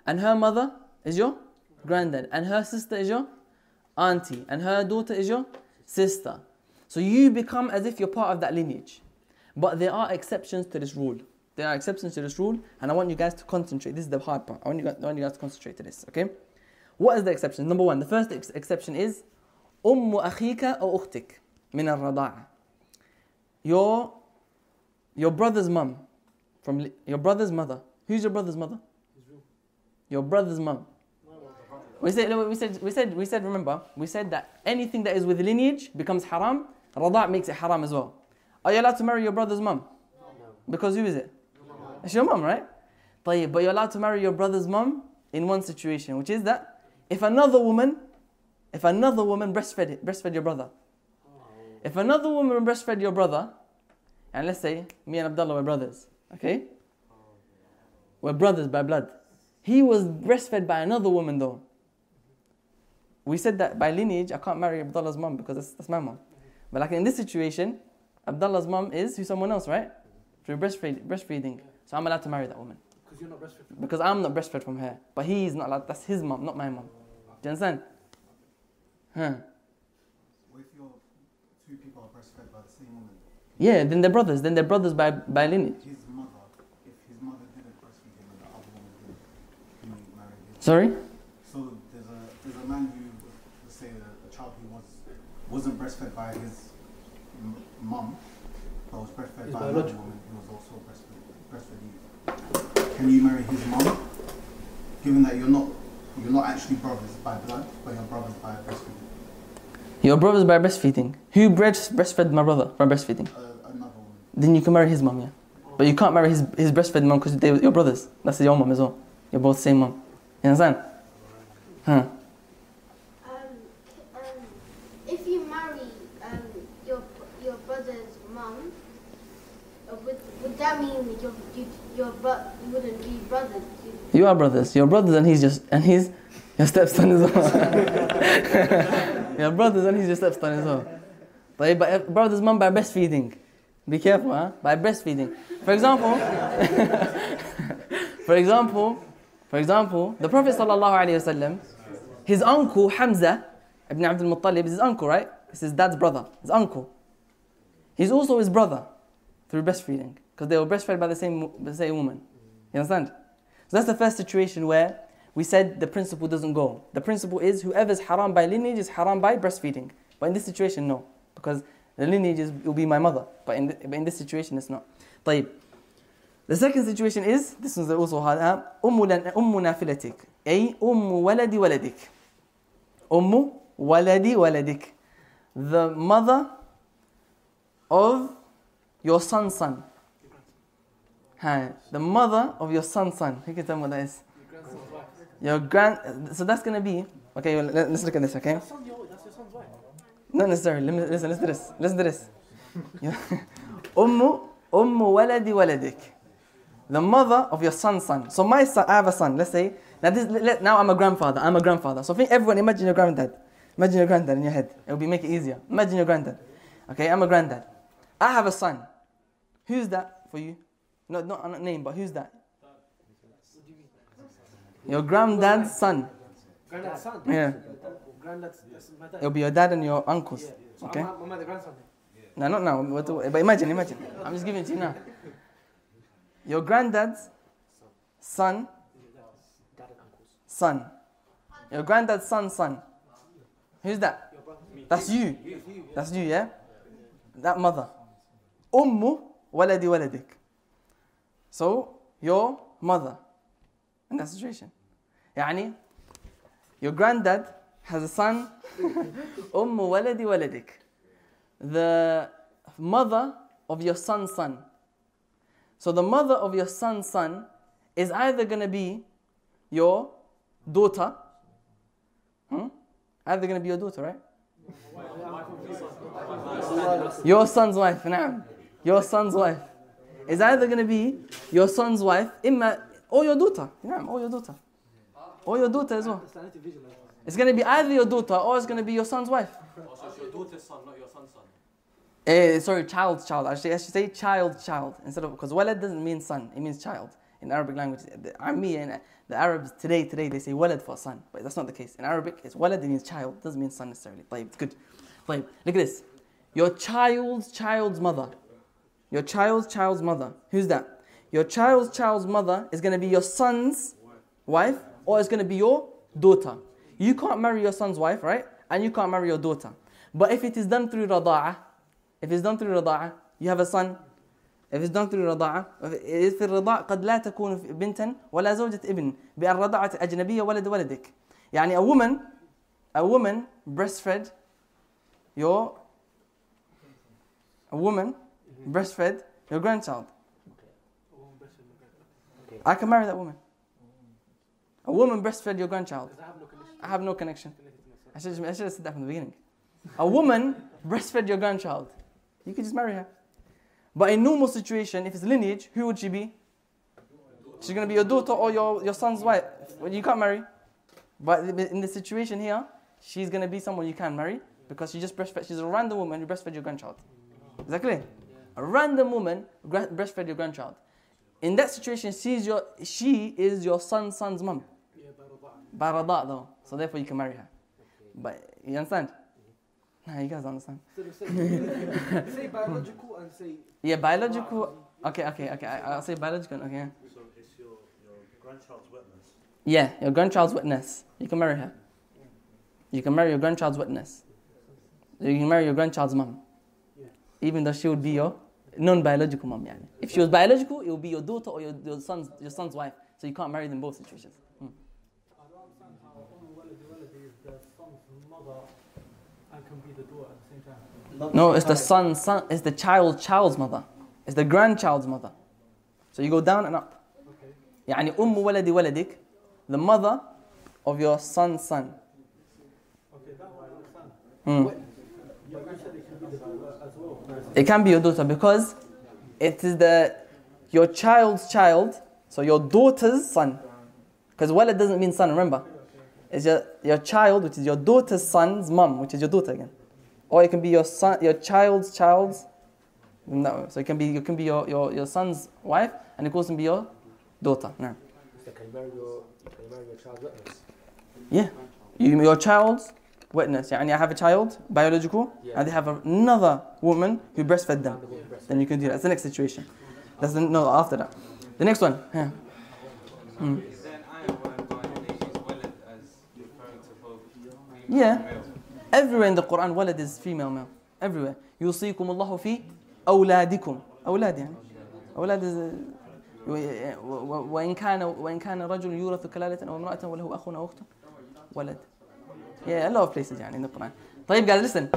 And her mother is your granddad. And her sister is your auntie. And her daughter is your sister. So you become as if you're part of that lineage. But there are exceptions to this rule. There are exceptions to this rule, and I want you guys to concentrate. This is the hard part. I want you guys, I want you guys to concentrate to this, okay? What is the exception? Number one, the first ex- exception is أم أخيك أو أختك من الرضاعة. Your, your brother's mum, from li- your brother's mother. Who's your brother's mother? Your brother's mum. We said, we said, we said, we said, remember, we said that anything that is with lineage becomes haram. Rada' makes it haram as well. Are you allowed to marry your brother's mum? Because who is it? It's your mum, right? طيب, but you're allowed to marry your brother's mum in one situation, which is that if another woman, if another woman breastfed breastfed your brother, if another woman breastfed your brother, and let's say me and Abdullah were brothers, okay? We're brothers by blood. He was breastfed by another woman though. We said that by lineage, I can't marry Abdullah's mom because that's, that's my mom. But like in this situation, Abdullah's mom is who someone else, right? Through breastfeed, breastfeeding. So I'm allowed to marry that woman. Because you're not breastfed. Because I'm not breastfed from her. But he is not allowed. That's his mom, not my mom. Do you understand? Huh. What if your two people are breastfed by the same woman? Yeah, then they're brothers. Then they're brothers by, by lineage. His mother, if his mother didn't breastfeed him and the other woman did, marry his? Sorry? So there's a there's a man who, let's say a, a child who was wasn't breastfed by his m- mum, but was breastfed His by another biological. woman who was also breastfed breastfed you. Can you marry his mum, given that you're not you're not actually brothers by blood, but you're brothers by breastfeeding? Your brothers by breastfeeding. Who breast, breastfed my brother by breastfeeding? Uh, another woman. Then you can marry his mom, yeah. But you can't marry his, his breastfed mom because they're your brothers. That's your mom as well. You're both same mom. You understand? Huh. Um, um, if you marry um, your your brother's mum, uh, would, would that means your you, your bro- wouldn't be brothers. You are brothers. Your brothers, and he's just and he's your stepson as well. your brothers, and he's your stepson as well. But, brothers, mum by breastfeeding. Be careful, huh? By breastfeeding. For example, for example, for example, the Prophet sallallahu alaihi wasallam, his uncle Hamza ibn Abdul Muttalib is his uncle, right? It's his dad's brother, his uncle. He's also his brother through breastfeeding because they were breastfed by the same, the same woman. You understand? So that's the first situation where we said the principle doesn't go. The principle is whoever's haram by lineage is haram by breastfeeding. But in this situation, no. Because the lineage is, will be my mother. But in, the, but in this situation, it's not. طيب. The second situation is, this is also hard. huh? أم لن- أم نافلتك أي أم ولد ولدك أم ولد ولدك The mother of your son's son. Hi. The mother of your son's son. Who can tell me what that is? Your grand. So that's gonna be. Okay, well, let, us look at this. Okay. Not necessarily. Let me, listen. to this. Listen to this. Ummu ummu waladi waladik. The mother of your son's son. So my son, I have a son. Let's say now. This let, now I'm a grandfather. I'm a grandfather. So think everyone. Imagine your granddad. Imagine your granddad in your head. It will be make it easier. Imagine your granddad. Okay, I'm a granddad. I have a son. Who's that for you? No, not not name, but who's that? Your granddad's son. Granddad's son. Yeah. Granddad's that's my dad. It'll be your dad and your uncles. So Okay. I'm, I'm the grandson. No, not now. But but imagine, imagine. I'm just giving it to you now. Your granddad's son, Dad and son. Your granddad's son's son. Who's that? That's you. That's you, yeah? That mother. Ummu waladi waladik. So, your mother in that situation. يعني your granddad has a son أم ولد ولدك the mother of your son's son so the mother of your son's son is either going to be your daughter hmm? either going to be your daughter right your son's wife نعم your son's wife is either going to be your son's wife, imma, or your daughter. Yeah, or your daughter. Or your daughter as well. It's going to be either your daughter or it's going to be your son's wife. Oh, so your daughter's son, not your son's son. Eh, sorry, child, child. Actually, I should say child, child instead of because walad doesn't mean son; it means child in Arabic language. The the Arabs today, today they say walad for son, but that's not the case. In Arabic, it's walad it means child, doesn't mean son necessarily. it's good. Look at this. Your child's child's mother. Your child's child's mother. Who's that? Your child's child's mother is going to be your son's wife, or it's going to be your daughter. You can't marry your son's wife, right? And you can't marry your daughter. But if it is done through rada'ah, if it's done through رضاعة you have a son if it's done through رضاعة في الرضاعة قد لا تكون بنتا ولا زوجة ابن بأن رضعت أجنبية ولد ولدك يعني a woman a woman breastfed your a woman breastfed your grandchild I can marry that woman a woman breastfed your grandchild I have no connection I should, I should have said that from the beginning a woman breastfed your grandchild you could just marry her. But in normal situation, if it's lineage, who would she be? She's going to be your daughter or your, your son's wife. Well, you can't marry. But in the situation here, she's going to be someone you can marry because she just breastfed. She's a random woman who breastfed your grandchild. Is that clear? A random woman breastfed your grandchild. In that situation, she's your, she is your son's son's mum. By rada though. So therefore you can marry her. But you understand? Nah, you guys don't understand. say biological and say. Yeah, biological. Okay, okay, okay. I, I'll say biological. Okay. So it's your, your grandchild's witness. Yeah, your grandchild's witness. You can marry her. You can marry your grandchild's witness. You can marry your grandchild's mom Even though she would be your non-biological mom. Yani. If she was biological, it would be your daughter or your, your son's your son's wife. So you can't marry them in both situations. Hmm. I don't understand how Umm Waladi Waladi is the son's mother and can be the daughter at the same time. No, it's the son, son, it's the child, child's mother. It's the grandchild's mother. So you go down and up. يعني أم ولد ولدك, the mother of your son's son. Okay, that one I understand. But you said it can be the daughter as well. It can be your daughter because it is the your child's child, so your daughter's son. Because walad doesn't mean son, remember? It's your, your child, which is your daughter's son's mum, which is your daughter again. Or it can be your son, your child's child's. No, so it can be it can be your, your, your son's wife, and it can also be your daughter. No. So can you marry your, can you marry your child's witness? Yeah. You, your child's witness. يعني I have a child, biological, Yeah. and they have another woman who breastfed them. Then you can do that. That's the next situation. That's the, no, after that. The next one. Yeah. Hmm. Female Yeah. Everywhere in the Quran, walad is female, male. Everywhere. يوصيكم الله في أولادكم. أولاد يعني. أولاد is وإن كان وإن كان رجل يورث كلالة أو امرأة وله أخ أو أخت ولد. Yeah, a lot of places يعني in the Quran. طيب guys, listen.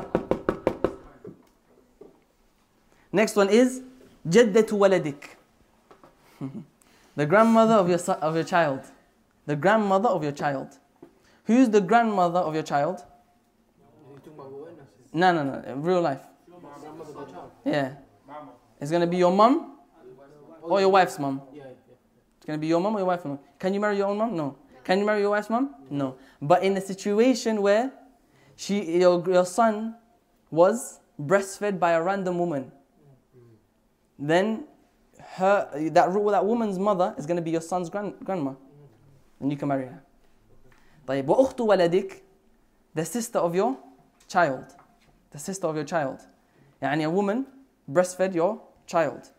Next one is جدة ولدك. the grandmother of your son, of your child. The grandmother of your child. Who's the grandmother of your child? You talking about witness? No, no, no. In real life. Grandmother of the child? Yeah. It's gonna be your mom or your wife's mom. Yeah, yeah. It's gonna be your mom or your wife's mom. Can you marry your own mom? No. Can you marry your wife's mom? No. But in a situation where she, your, your son was breastfed by a random woman, then her that ru- that woman's mother is gonna be your son's grand, grandma, and you can marry her. طيب وأخت ولدك the sister of your child the sister of your child يعني a woman breastfed your child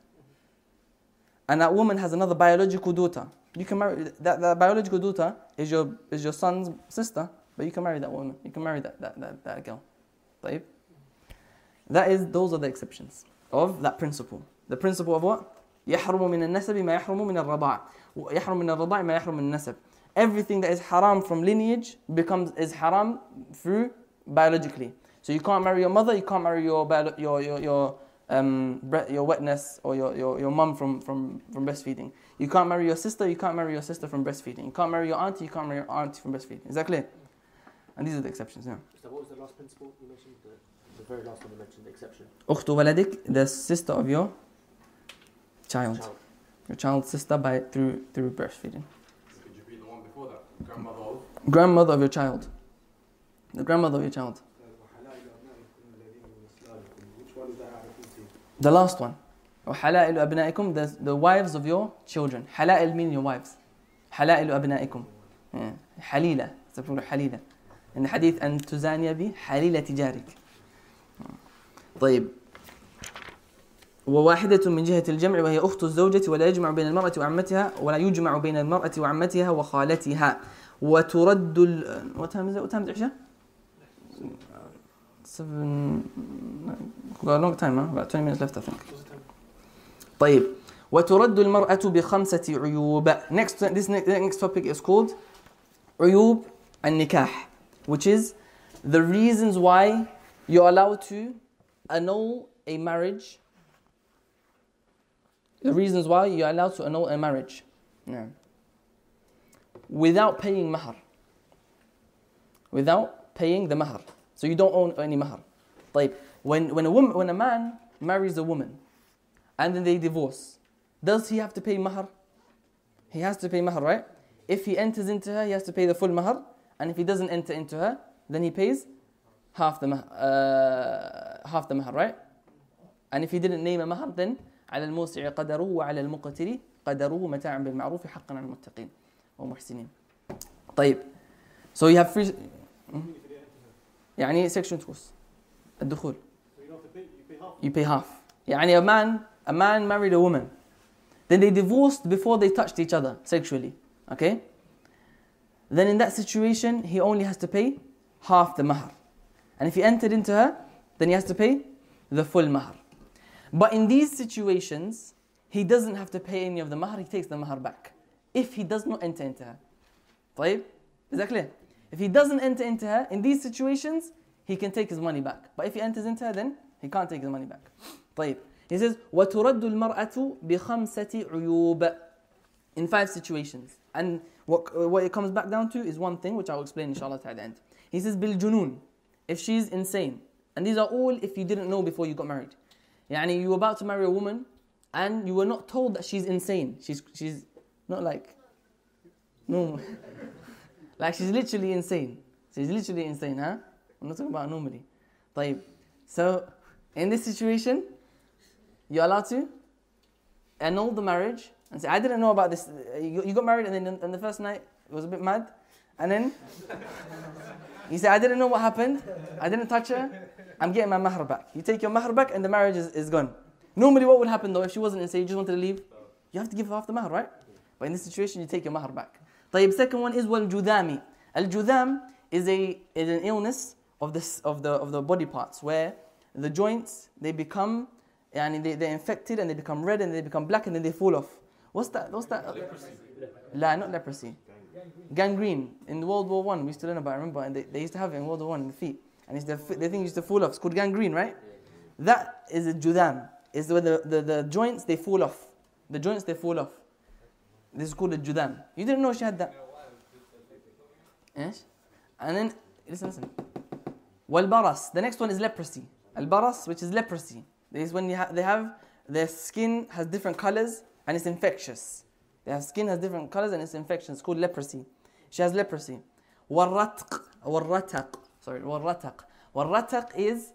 and that woman has another biological daughter You can marry that, that biological daughter is your is your son's sister, but you can marry that woman. You can marry that that, that, that girl. طيب? That is those are the exceptions of that principle. The principle of what? يحرم من النسب ما يحرم من الرضاع. يحرم من الرضاع ما يحرم من النسب. Everything that is haram from lineage becomes is haram through biologically. So you can't marry your mother, you can't marry your bio- your your your um, bre- your wetness or your, your, your mum from, from, from breastfeeding. You can't marry your sister, you can't marry your sister from breastfeeding. You can't marry your auntie, you can't marry your auntie from breastfeeding. Is that clear? And these are the exceptions, yeah. So what was the last principle you mentioned? The, the very last one you mentioned, the exception. Ukhtu waladik, the sister of your child. child. Your child's sister by through through breastfeeding. Could you be the one before that? Grandmother of? Grandmother of your child. The grandmother of your child. Uh, the last one. وحلائل أبنائكم the, the wives of your children. حلائل mean your wives. حلائل أبنائكم. Yeah. حليلة. تقول حليلة. إن حديث أن تزاني بي حليلة جارك. طيب. وواحدة من جهة الجمع وهي أخت الزوجة ولا يجمع بين المرأة وعمتها ولا يجمع بين المرأة وعمتها وخالتها وترد ال... what time is it? Seven... Got a long time, huh? About 20 minutes left, I think. طيب وترد المرأة بخمسة عيوب next this next, topic is called عيوب النكاح which is the reasons why you're allowed to annul a marriage the reasons why you're allowed to annul a marriage yeah. without paying mahar without paying the mahar so you don't own any mahar طيب when, when, a woman, when a man marries a woman and then they divorce, does he have to pay mahar? He has to pay mahar, right? If he enters into her, he has to pay the full mahar, and if he doesn't enter into her, then he pays half the mahar, uh, half the mahar, right? And if he didn't name a mahar, then على الموسع قدره وعلى المقتر قدره متاعا بالمعروف حقا على المتقين ومحسنين. طيب. So you have free يعني sexual intercourse الدخول. You pay half. يعني a man a man married a woman. Then they divorced before they touched each other sexually. Okay? Then in that situation, he only has to pay half the mahar. And if he entered into her, then he has to pay the full mahar. But in these situations, he doesn't have to pay any of the mahar, he takes the mahar back. If he does not enter into her. طيب? Is that clear? If he doesn't enter into her, in these situations, he can take his money back. But if he enters into her, then he can't take his money back. طيب. He says, وَتُرَدُّ الْمَرْأَةُ بِخَمْسَةِ عُيُوبٍ In five situations. And what, what it comes back down to is one thing, which I'll explain inshallah at the end. He says, بِالْجُنُونَ If she's insane. And these are all if you didn't know before you got married. Yani you were about to marry a woman and you were not told that she's insane. She's, she's not like, no. like she's literally insane. She's literally insane, huh? I'm not talking about normally. طيب. So, in this situation, you're allowed to annul the marriage and say, I didn't know about this. You you got married and then on the first night it was a bit mad. And then you say, I didn't know what happened. I didn't touch her. I'm getting my mahar back. You take your mahar back and the marriage is, is gone. Normally, what would happen though if she wasn't insane, you just wanted to leave? You have to give her half the mahar, right? But in this situation, you take your mahar back. طيب, second one is wal judami. Al judam is a is an illness of this of the of the body parts where the joints they become and they, they're infected and they become red and they become black and then they fall off. What's that? What's that? Leprosy. La, not leprosy. Gangrene. In World War One, we used to learn about. it, I remember, and they, they used to have it in World War One in the feet, and it's the the thing used to fall off. It's called gangrene, right? That is a judam. Is where the, the, the joints they fall off. The joints they fall off. This is called a judam. You didn't know she had that. Yes. And then listen, listen. Wal baras. The next one is leprosy. Al baras, which is leprosy. Is when ha- they have their skin has different colors and it's infectious. Their skin has different colors and it's infectious. It's called leprosy. She has leprosy. Warratq, warrataq. Sorry, warrataq. Warrataq is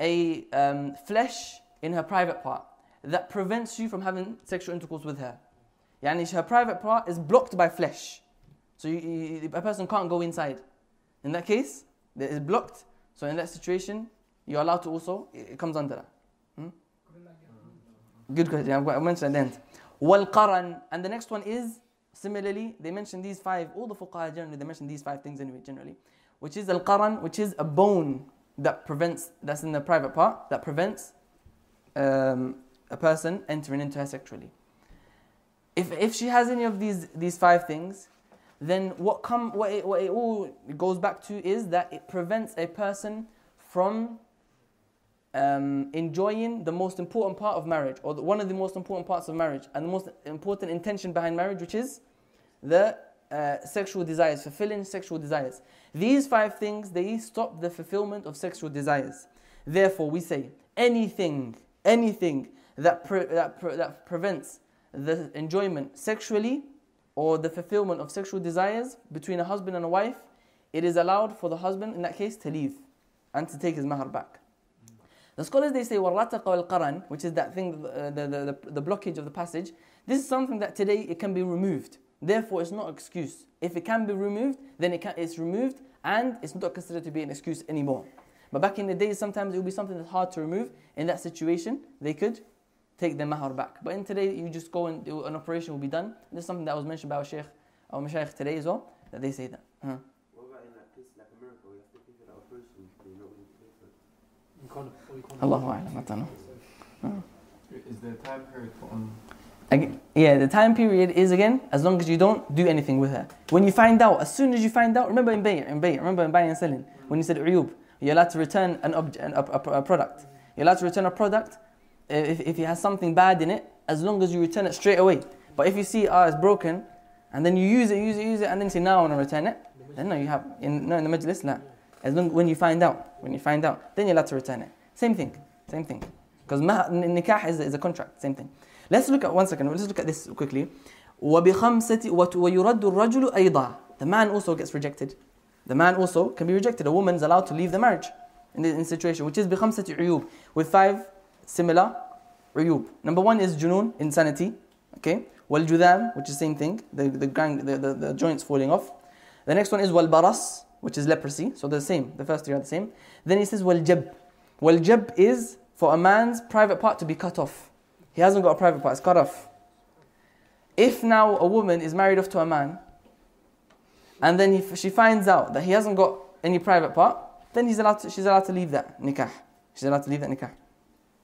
a um, flesh in her private part that prevents you from having sexual intercourse with her. Yani her private part is blocked by flesh. So you, you, a person can't go inside. In that case, it is blocked. So in that situation, you're allowed to also, it comes under that. Good question. I've mentioned at the end. Wal qaran. And the next one is Similarly, they mention these five, all the fuqaha generally, they mention these five things anyway, generally. Which is al-qaran, which is a bone that prevents, that's in the private part, that prevents um, a person entering into her sexually. If, if she has any of these, these five things, then what, come, what, it, what it all goes back to is that it prevents a person from um, enjoying the most important part of marriage, or the, one of the most important parts of marriage, and the most important intention behind marriage, which is the uh, sexual desires, fulfilling sexual desires. These five things, they stop the fulfillment of sexual desires. Therefore, we say anything, anything that, pre- that, pre- that prevents the enjoyment sexually or the fulfillment of sexual desires between a husband and a wife, it is allowed for the husband in that case to leave and to take his mahar back. The scholars they say warataqa al which is that thing, uh, the, the, the, the, blockage of the passage. This is something that today it can be removed. Therefore, it's not an excuse. If it can be removed, then it can, it's removed and it's not considered to be an excuse anymore. But back in the day, sometimes it would be something that's hard to remove. In that situation, they could take the mahar back. But in today, you just go and an operation will be done. This is something that was mentioned by our Sheikh, our Mashaykh today as well, that they say that. Huh. Allahu A'lam, I don't know. Huh. Is the time period put on? Again, yeah, the time period is again as long as you don't do anything with her. When you find out, as soon as you find out, remember in bay, in bay, remember in buying and selling, when you said uyub, you're allowed to return an obj- an, a, a, a product. You're allowed to return a product uh, if, if it has something bad in it, as long as you return it straight away. But if you see, ah, it's broken, and then you use it, use it, use it, and then say, now I want to return it, then no, you have, in, no, in the majlis, la. As long when you find out, when you find out, then you're allowed to return it. Same thing, same thing. Because nikah is, is a contract, same thing. Let's look at one second. Let's look at this quickly. وبخمسة ويرد الرجل أيضا. The man also gets rejected. The man also can be rejected. A woman is allowed to leave the marriage in the in situation, which is بخمسة عيوب with five similar عيوب. Number one is junun, insanity. Okay. والجذام, which is the same thing, the the, gang, the, the, the joints falling off. The next one is والبرص, which is leprosy. So they're the same. The first three are the same. Then he says, Waljab. Waljab is for a man's private part to be cut off. He hasn't got a private part, it's cut off. If now a woman is married off to a man, and then he, she finds out that he hasn't got any private part, then he's allowed to, she's allowed to leave that nikah. She's allowed to leave that nikah.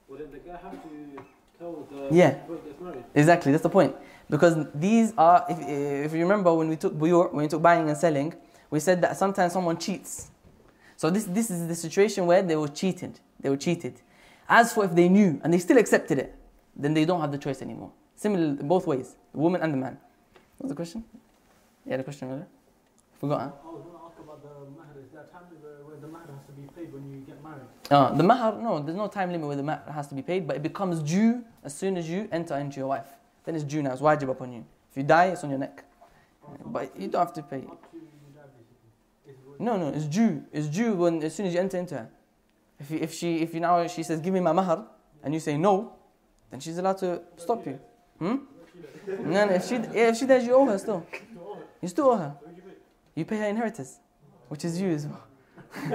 Well, the guy have to tell the yeah. married. exactly, that's the point. Because these are, if, if you remember when we took buyur, when we took buying and selling, we said that sometimes someone cheats. So this, this is the situation where they were cheated. They were cheated. As for if they knew and they still accepted it, then they don't have the choice anymore. Similar both ways, the woman and the man. What was the question? Yeah, the question was Forgot, huh? I was going to ask about the mahar. Is there a time limit where the mahar has to be paid when you get married? Uh, the mahar, no, there's no time limit where the mahar has to be paid, but it becomes due as soon as you enter into your wife. Then it's due now, it's wajib upon you. If you die, it's on your neck. But you don't have to pay. No, no, it's due. It's due when as soon as you enter into her. If, if she if you now she says give me my mahar and you say no, then she's allowed to stop you. Hmm? No, no. If she if she does, you owe her still. You still owe her. You pay her inheritance, which is you as well.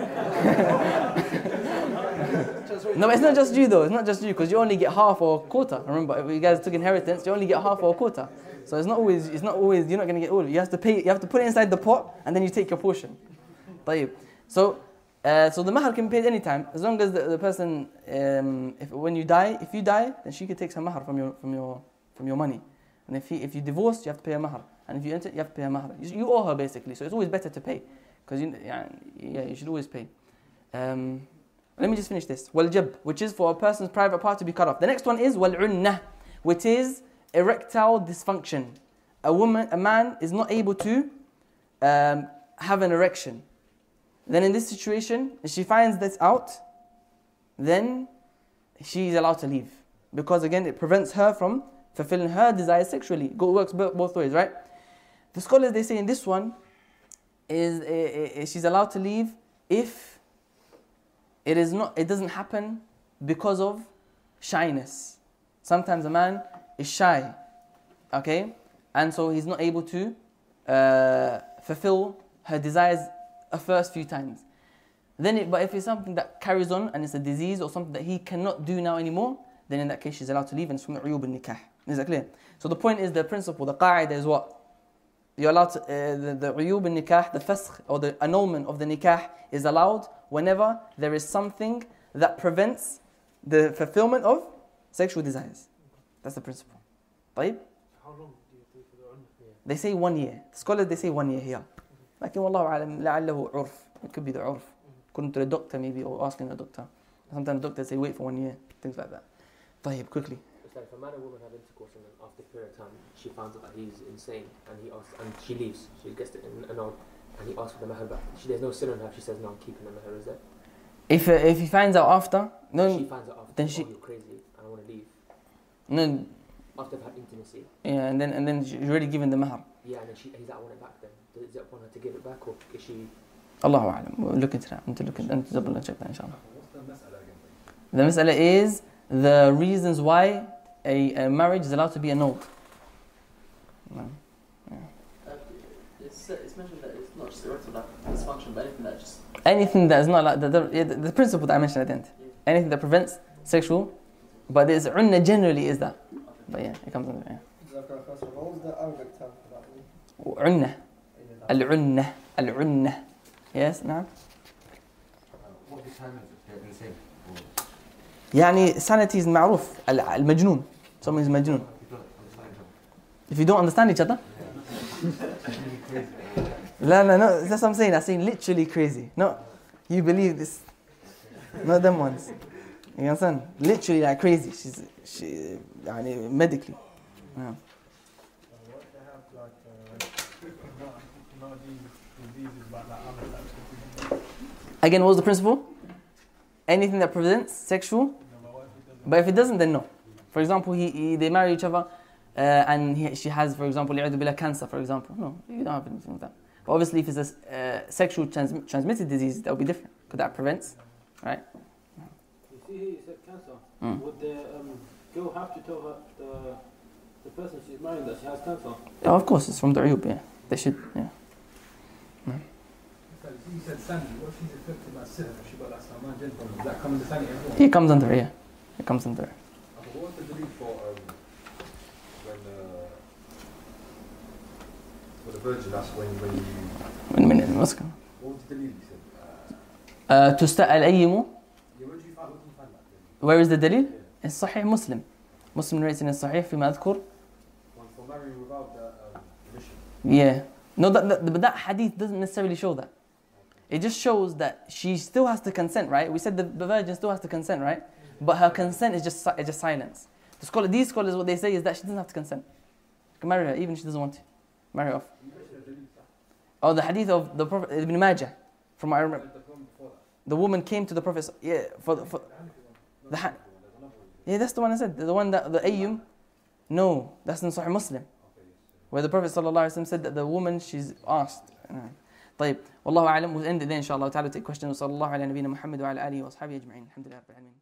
no, it's not just you though. It's not just you because you only get half or quarter. Remember, if you guys took inheritance, you only get half or quarter. So it's not always. It's not always. You're not going to get all of it. You have to pay. You have to put it inside the pot, and then you take your portion. طيب. So, uh, so the mahar can be paid anytime as long as the, the person, um, if when you die, if you die, then she can take her mahar from your from your from your money. And if he, if you divorce, you have to pay a mahar. And if you enter, you have to pay a mahar. You, you owe her basically. So it's always better to pay, because you, yeah, yeah, you should always pay. Um, let me just finish this. Wal-jab, which is for a person's private part to be cut off. The next one is wal-unnah, which is erectile dysfunction. A woman, a man is not able to um, have an erection. Then in this situation, if she finds this out, then she is allowed to leave. Because again, it prevents her from fulfilling her desires sexually. It works both ways, right? The scholars, they say in this one, is uh, uh, she's allowed to leave if it is not it doesn't happen because of shyness sometimes a man is shy okay and so he's not able to uh, fulfill her desires a first few times. Then, it, but if it's something that carries on and it's a disease or something that he cannot do now anymore, then in that case she's allowed to leave and it's from uyub nikah. Is that clear? So the point is the principle, the qa'idah is what? You're allowed to, uh, the, the uyub nikah, the faskh or the annulment of the nikah is allowed whenever there is something that prevents the fulfillment of sexual desires. That's the principle. طيب? How long do you think for the They say one year. The scholars they say one year here. لكن والله أعلم لعله عرف. It could be the عرف. To the doctor maybe or asking the doctor. Sometimes the doctor say wait for one year. Things like that. طيب quickly. If a man and woman have intercourse and then after a period of time she finds out that he's insane and he asks and she leaves, she gets it annulled and he asks for the mahar back. She, there's no sin on her, she says no I'm keeping the mahar, is there? If, uh, if he finds out after, no, she finds out after, then oh, she, you're crazy, I don't want to leave. no, Must have had intimacy. Yeah, and then and then she's already given the mahar. Yeah, and then she, he's out on it back then. Does it want her to give it back or is she. Allahu A'lam. We'll look into that. And to look at, and to double check that, inshallah. The mas'ala? The is the reasons why a, a marriage is allowed to be annulled. No. Yeah. Uh, it's, uh, it's mentioned that it's not just erectile dysfunction, but anything that just. Anything that is not like the, the, the principle that I mentioned at the end. Anything that prevents sexual, but there's unna generally is that. But yeah, it comes under yeah. What was the Arabic term for that? عنة العنة العنة yes نعم يعني sanity is معروف ال- المجنون someone is مجنون if you don't understand each other لا لا no that's what I'm saying I'm saying literally crazy no you believe this not them ones You understand? Literally like crazy. She's she, I mean, medically. Yeah. Again, what was the principle? Anything that prevents sexual. But if it doesn't, then no. For example, he, he they marry each other, uh, and he, she has, for example, bila cancer, for example. No, you don't have anything like that. But obviously, if it's a uh, sexual trans- transmitted disease, that would be different. Because that prevents, right? see here you said cancer, mm. would the um, girl have to tell her the, the person she's marrying that she has cancer? Yeah, of course, it's from the uyub, yeah. They should, yeah. Mm. You said Sandy, what she's affected by sin? She got like Salman Does that come under Sandy as well? He comes under, yeah. It comes under. Okay, what's the belief for um, when uh, for the virgin? That's when when you. When minute, what's going? What was the belief? You said. تستأل أي مو Where is the dalil? It's Sahih Muslim. Muslim narrates in Sahih فيما أذكر One for marrying without the um, permission. Yeah. No, that, that, but that hadith doesn't necessarily show that. It just shows that she still has to consent, right? We said the, the virgin still has to consent, right? But her consent is just si- is just silence. The scholar, these scholars, what they say is that she doesn't have to consent. You can marry her even if she doesn't want to. Marry her off. Oh, the hadith of the Prophet Ibn Majah, from what I remember. The woman came to the Prophet. Yeah, for, the- for the ha- yeah, that's the one I said. The one that the ayyum. No, that's in Sahih Muslim. Where the Prophet ﷺ said that the woman she's asked. طيب والله اعلم we'll end it there ان شاء الله تعالى take questions وصلى الله على نبينا محمد وعلى اله واصحابه اجمعين الحمد لله رب العالمين